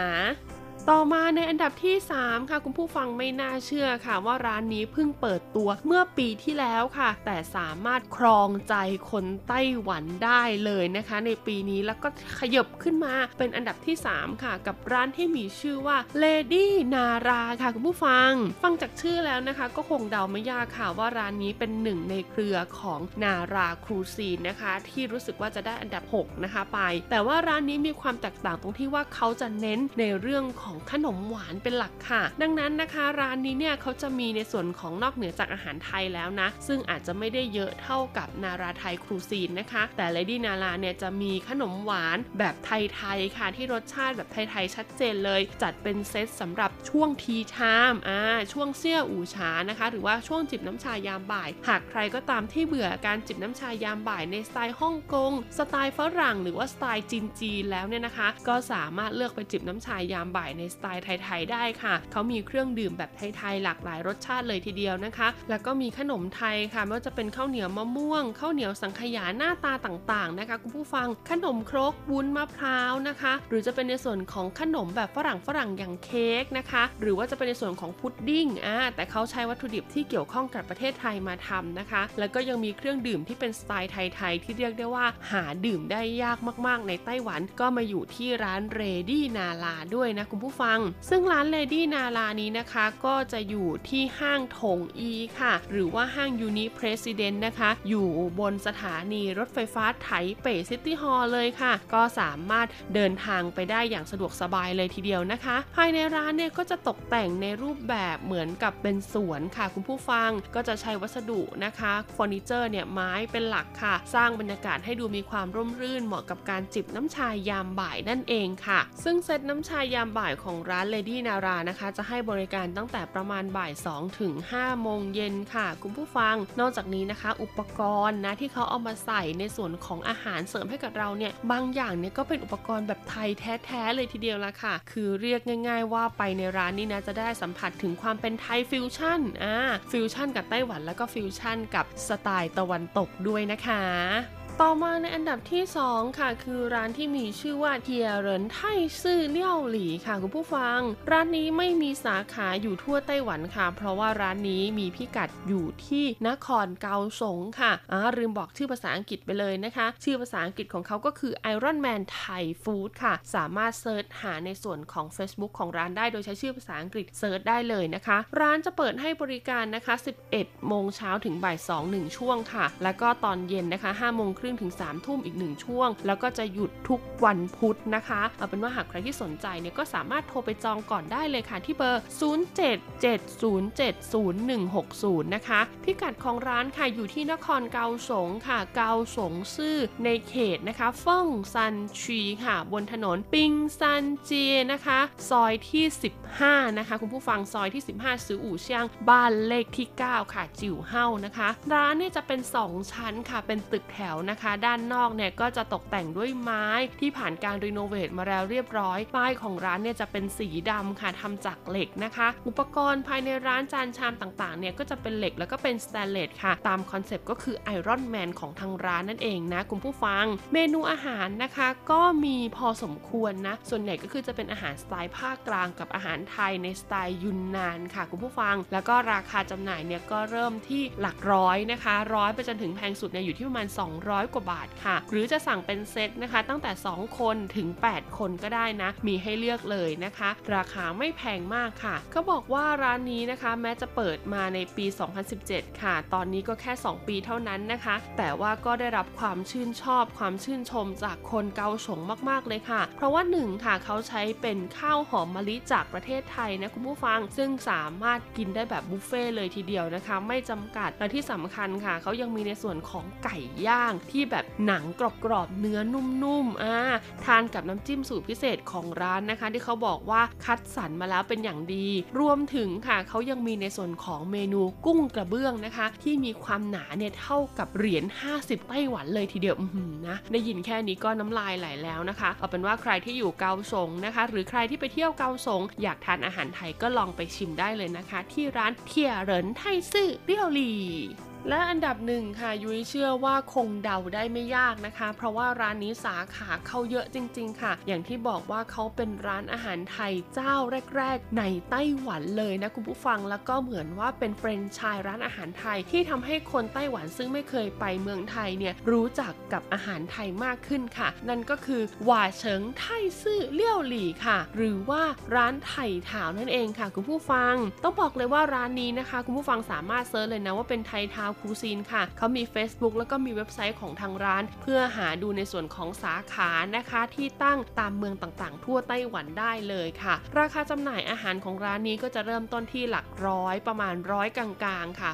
B: ต่อมาในอันดับที่ 3 ค่ะ คุณผู้ฟังไม่น่าเชื่อค่ะ ว่าร้านนี้เพิ่งเปิดตัวเมื่อปีที่แล้วค่ะ แต่สามารถครองใจคนไต้หวันได้เลยนะคะ ในปีนี้แล้วก็ขยบขึ้นมาเป็นอันดับที่ 3 ค่ะ กับร้านที่มีชื่อว่า Lady Nara ค่ะ คุณผู้ฟัง ฟังจากชื่อแล้วนะคะ ก็คงเดาไม่ยากค่ะว่าร้านนี้เป็นหนึ่งในเครือของนาราครูซีนนะคะ ที่รู้สึกว่าจะได้อันดับ 6 นะคะไป แต่ว่าร้านนี้มีความแตกต่างตรงที่ว่าเขาจะเน้นในเรื่องของขนมหวานเป็นหลักค่ะ ดังนั้นนะคะร้านนี้เนี่ยเขาจะมีในส่วนของนอกเหนือจากอาหารไทยแล้วนะ ซึ่งอาจจะไม่ได้เยอะเท่ากับนาราไทยครูซีนนะคะ แต่ Lady นาราเนี่ยจะมีขนมหวานแบบไทยๆค่ะ ที่รสชาติแบบไทยๆชัดเจนเลย จัดเป็นเซตสำหรับช่วงทีชามอ่าช่วงเซี่ยอู่ชานะคะ หรือว่าช่วงจิบน้ำชายามบ่าย หากใครก็ตามที่เบื่อการจิบน้ำชายามบ่ายในสไตล์ฮ่องกงสไตล์ฝรั่งหรือว่าสไตล์จีนๆแล้วเนี่ยนะคะ ก็สามารถเลือกไปจิบน้ำชายามบ่ายในสไตล์ไทยๆได้ค่ะ เขามีเครื่องดื่มแบบไทยๆหลากหลายรสชาติเลยทีเดียวนะคะ แล้วก็มีขนมไทยค่ะไม่ว่าจะเป็นข้าวเหนียวมะม่วงข้าวเหนียวสังขยาหน้าตาต่างๆนะคะคุณผู้ฟังขนมครกวุ้นมะพร้าวนะคะ หรือจะเป็นในส่วนของขนมแบบฝรั่งฝรั่งอย่างเค้กนะคะ หรือว่าจะเป็นในส่วนของพุดดิ้งอ่าแต่เขาใช้วัตถุดิบที่เกี่ยวข้องกับประเทศไทยมาทำนะคะ แล้วก็ยังมีเครื่องดื่มที่เป็นสไตล์ไทยๆที่เรียกได้ว่าหาดื่มได้ยากมากๆ ในไต้หวันก็มาอยู่ที่ร้าน Lady Nara ด้วยนะคุณผู้ฟัง ซึ่งร้าน Lady Nara นี้นะคะก็จะอยู่ที่ห้างถงอีค่ะ หรือว่าห้างยูนิเพรส i เดนต์นะคะ อยู่บนสถานีรถไฟฟ้าไถเป่ City Hall เลยค่ะ ก็สามารถเดินทางไปได้อย่างสะดวกสบายเลยทีเดียวนะคะ ภายในร้านเนี่ยก็จะตกแต่งในรูปแบบเหมือนกับเป็นสวนค่ะ คุณผู้ฟังก็จะใช้วัสดุนะคะเฟอร์นิเจอร์เนี่ยไม้เป็นหลักค่ะ สร้างบรรยากาศให้ดูมีความร่มรื่นเหมาะกับการจิบน้ำชายยามบ่ายนั่นเองค่ะ ซึ่งเซตน้ำชายยามบ่ายของร้าน Lady Nara นะคะ จะให้บริการตั้งแต่ประมาณบ่าย 2 ถึง 5 โมงเย็นค่ะ คุณผู้ฟัง นอกจากนี้นะคะ อุปกรณ์นะที่เขาเอามาใส่ในส่วนของอาหารเสริมให้กับเราเนี่ยบางอย่างเนี่ยก็เป็นอุปกรณ์แบบไทยแท้ๆเลยทีเดียวละค่ะ คือเรียกง่าย ๆ ว่าไปในร้านนี้นะจะได้สัมผัสถึงความเป็นไทยฟิวชั่นอ่าฟิวชั่นกับไต้หวันแล้วก็ฟิวชั่นกับสไตล์ตะวันตกด้วยนะคะ ต่อมาในอันดับที่ 2 ค่ะ คือร้านที่มีชื่อว่าเทียเรินไทซื่อเลี่ยวหลีค่ะคุณผู้ฟัง ร้านนี้ไม่มีสาขาอยู่ทั่วไต้หวันค่ะ เพราะว่าร้านนี้มีพิกัดอยู่ที่นครเกาสงค่ะอ่าลืมบอกชื่อภาษาอังกฤษไปเลยนะคะ ชื่อภาษาอังกฤษของเขาก็คือ Iron Man Thai Food ค่ะ สามารถ search หาในส่วนของ Facebook ของร้านได้โดยใช้ชื่อภาษาอังกฤษ search ได้เลยนะคะ ร้านจะเปิดให้บริการนะคะ 11 โมงเช้าถึงบ่าย2 1ช่วงค่ะ แล้วก็ตอนเย็นนะคะ5โมงครึ่งถึง3ทุ่มอีก1ช่วง แล้วก็จะหยุดทุกวันพุธนะคะเอาเป็นว่าหากใครที่สนใจเนี่ยก็สามารถโทรไปจองก่อนได้เลยค่ะที่เบอร์ 0770706160 นะคะ พิกัดของร้านค่ะอยู่ที่นครเกาสงค่ะ เกาสงซื่อในเขตนะคะเฟิ่งซันชีค่ะ บนถนนปิงซันเจียนะคะ ซอยที่ 15 นะคะ คุณผู้ฟังซอยที่ 15 十五巷 บ้านเลขที่ 9 ค่ะ 九號นะคะ ร้านเนี่ยจะเป็น 2 ชั้นค่ะเป็นตึกแถวนะคะ ด้านนอกเนี่ยก็จะตกแต่งด้วยไม้ที่ผ่านการ renovate มาแล้วเรียบร้อย ป้ายของร้านเนี่ยจะเป็นสีดำค่ะทำจากเหล็กนะคะ อุปกรณ์ภายในร้านจานชามต่างๆเนี่ยก็จะเป็นเหล็กแล้วก็เป็นสแตนเลสค่ะ ตามคอนเซปต์ก็คือ Iron Man ของทางร้านนั่นเองนะคุณผู้ฟัง เมนูอาหารนะคะก็มีพอสมควรนะ ส่วนใหญ่ก็คือจะเป็นอาหารสไตล์ภาคกลางกับอาหารไทยในสไตล์ยุนนานค่ะคุณผู้ฟัง แล้วก็ราคาจำหน่ายเนี่ยก็เริ่มที่หลักร้อยนะคะร้อยไปจนถึงแพงสุดเนี่ยอยู่ที่ประมาณ 200กว่าบาทค่ะ หรือจะสั่งเป็นเซตนะคะ ตั้งแต่ 2 คนถึง 8 คนก็ได้นะ มีให้เลือกเลยนะคะ ราคาไม่แพงมากค่ะเขาบอกว่าร้านนี้นะคะแม้จะเปิดมาในปี 2017 ค่ะ ตอนนี้ก็แค่ 2 ปีเท่านั้นนะคะ แต่ว่าก็ได้รับความชื่นชอบความชื่นชมจากคนเกาสงมากๆเลยค่ะ เพราะว่าหนึ่งค่ะเขาใช้เป็นข้าวหอมมะลิจากประเทศไทยนะคุณผู้ฟัง ซึ่งสามารถกินได้แบบบุฟเฟ่เลยทีเดียวนะคะ ไม่จำกัดและที่สำคัญค่ะ เขายังมีในส่วนของไก่ย่างที่แบบหนังกรอบๆเนื้อนุ่มๆอ่าทานกับน้ำจิ้มสูตรพิเศษของร้านนะคะ ที่เขาบอกว่าคัดสรรมาแล้วเป็นอย่างดี รวมถึงค่ะเขายังมีในส่วนของเมนูกุ้งกระเบื้องนะคะ ที่มีความหนาเนี่ยเท่ากับเหรียญ 50 ไต้หวันเลยทีเดียวนะได้ยินแค่นี้ก็น้ำลายไหลแล้วนะคะ เอาเป็นว่าใครที่อยู่เกาสงนะคะ หรือใครที่ไปเที่ยวเกาสงอยากทานอาหารไทยก็ลองไปชิมได้เลยนะคะ ที่ร้านเทียเหรินไทซื่อเรียวลี และอันดับหนึ่งค่ะยุ้ยเชื่อว่าคงเดาได้ไม่ยากนะคะ เพราะว่าร้านนี้สาขาเข้าเยอะจริง ๆ ค่ะ อย่างที่บอกว่าเขาเป็นร้านอาหารไทยเจ้าแรก ๆ ในไต้หวันเลยนะคุณผู้ฟังแล้วก็เหมือนว่าเป็นเฟรนไชส์ร้านอาหารไทย ที่ทำให้คนไต้หวันซึ่งไม่เคยไปเมืองไทยเนี่ยรู้จักกับอาหารไทยมากขึ้นค่ะ นั่นก็คือหว่าเฉิงไทซื่อเลี่ยวหลี่ค่ะ หรือว่าร้าน Thai Town นั่นเองค่ะ คุณผู้ฟัง ต้องบอกเลยว่าร้านนี้นะคะ คุณผู้ฟังสามารถ search เลยนะว่าเป็น Thai Town Cuisine ค่ะ เขามี Facebook แล้วก็มีเว็บไซต์ของทางร้าน เพื่อหาดูในส่วนของสาขานะคะ ที่ตั้งตามเมืองต่างๆ ทั่วไต้หวันได้เลยค่ะ ราคาจำหน่ายอาหารของร้านนี้ก็จะเริ่มต้นที่หลักร้อยประมาณร้อยกลางๆ ค่ะ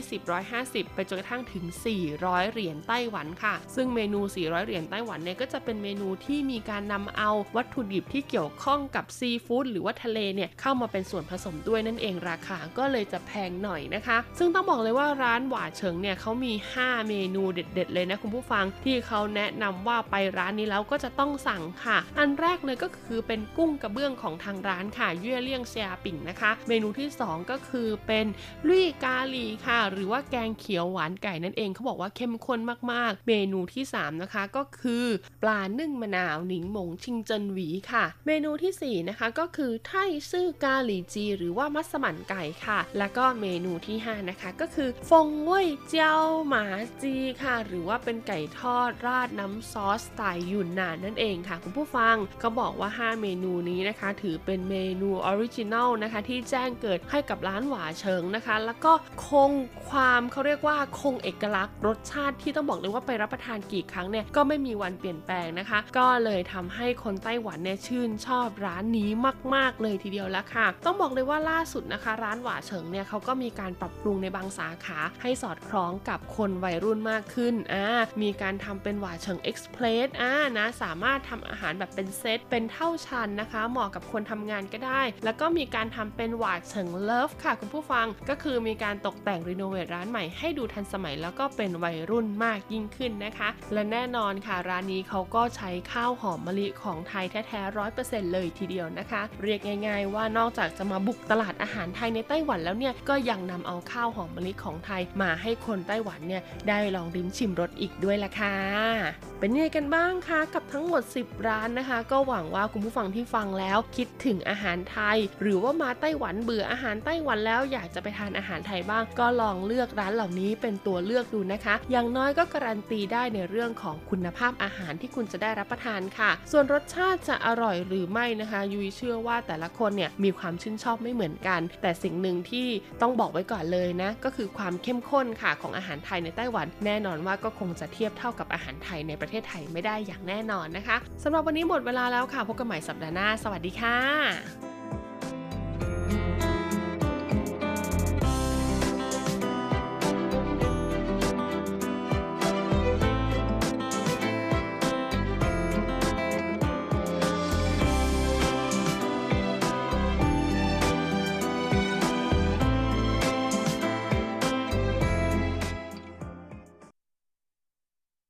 B: 120 150ไปจนกระทั่งถึง 400 เหรียญไต้หวันค่ะ ซึ่งเมนู 400 เหรียญไต้หวันเนี่ยก็จะเป็นเมนูที่มีการนำเอาวัตถุดิบที่เกี่ยวข้องกับซีฟู้ดหรือว่าทะเลเนี่ยเข้ามาเป็นส่วนผสมด้วยนั่นเองราคาก็เลยจะแพงหน่อยนะคะ ซึ่งต้องบอกเลยว่าร้านหวาเฉิงเนี่ยเขามี 5 เมนูเด็ด ๆ เลยนะคุณผู้ฟังที่เขาแนะนำว่าไปร้านนี้แล้วก็จะต้องสั่งค่ะ อันแรกเลยก็คือเป็นกุ้งกระเบื้องของทางร้านค่ะเยื่อเลี่ยงเซียปิ่งนะคะ เมนูที่ 2 ก็คือเป็นลุยกาลีค่ะ หรือว่าแกงเขียวหวานไก่นั่นเองเขาบอกว่าเข้มข้นมากๆ เมนูที่ 3 นะคะก็คือปลานึ่งมะนาว檸檬清蒸魚ค่ะ เมนูที่ 4 นะคะก็คือ泰式咖哩雞 หรือว่ามัสมั่นไก่ค่ะ แล้วก็เมนูที่ 5 นะคะก็คือ風味椒麻雞ค่ะ หรือว่าเป็นไก่ทอดราดน้ำซอสสไตล์ยุนนานนั่นเองค่ะ คุณผู้ฟังเขาบอกว่า 5 เมนูนี้นะคะ ถือเป็นเมนู original นะคะ ที่แจ้งเกิดให้กับร้านหวาเฉิงนะคะ แล้วก็คงความเขาเรียกว่าคงเอกลักษณ์รสชาติที่ต้องบอกเลยว่าไปรับประทานกี่ครั้งเนี่ยก็ไม่มีวันเปลี่ยนแปลงนะคะ ก็เลยทำให้คนไต้หวันเนี่ยชื่นชอบร้านนี้มาก ๆ เลยทีเดียวแล้วค่ะ ต้องบอกเลยว่าล่าสุดนะคะ ร้านหวาเฉิงเนี่ยเขาก็มีการปรับปรุงในบางสาขาให้สอดคล้องกับคนวัยรุ่นมากขึ้นอ่ามีการทำเป็นหวาเฉิง Express อ่านะสามารถทำอาหารแบบเป็นเซตเป็น套餐นะคะ เหมาะกับคนทำงานก็ได้ แล้วก็มีการทำเป็นหวาเฉิง Love ค่ะคุณผู้ฟังก็คือมีการตกแต่ง renovate ร้านใหม่ให้ดูทันสมัยแล้วก็เป็นวัยรุ่นมากยิ่งขึ้นนะคะ และแน่นอนค่ะร้านนี้เขาก็ใช้ข้าวหอมมะลิของไทยแท้ๆร้อยเปอร์เซ็นต์เลยทีเดียวนะคะ เรียกง่าย ๆ ว่านอกจากจะมาบุกตลาดอาหารไทยในไต้หวันแล้วเนี่ยก็ยังนำเอาข้าวหอมมะลิของไทยมามาให้คนไต้หวันเนี่ยได้ลองริมชิมรสอีกด้วยล่ะค่ะ เป็นยังไงกันบ้างคะกับทั้งหมด 10 ร้านนะคะ ก็หวังว่าคุณผู้ฟังที่ฟังแล้วคิดถึงอาหารไทย หรือว่ามาไต้หวันเบื่ออาหารไต้หวันแล้วอยากจะไปทานอาหารไทยบ้าง ก็ลองเลือกร้านเหล่านี้เป็นตัวเลือกดูนะคะ อย่างน้อยก็การันตีได้ในเรื่องของคุณภาพอาหารที่คุณจะได้รับประทานค่ะ ส่วนรสชาติจะอร่อยหรือไม่นะคะ ยุยเชื่อว่าแต่ละคนเนี่ยมีความชื่นชอบไม่เหมือนกัน แต่สิ่งหนึ่งที่ต้องบอกไว้ก่อนเลยนะ ก็คือความเข้มข้นค่ะของอาหารไทยในไต้หวัน แน่นอนว่าก็คงจะเทียบเท่ากับอาหารไทยในประเทศไทยไม่ได้อย่างแน่นอนนะคะสำหรับวันนี้หมดเวลาแล้วค่ะพบกันใหม่สัปดาห์หน้า สวัสดีค่ะ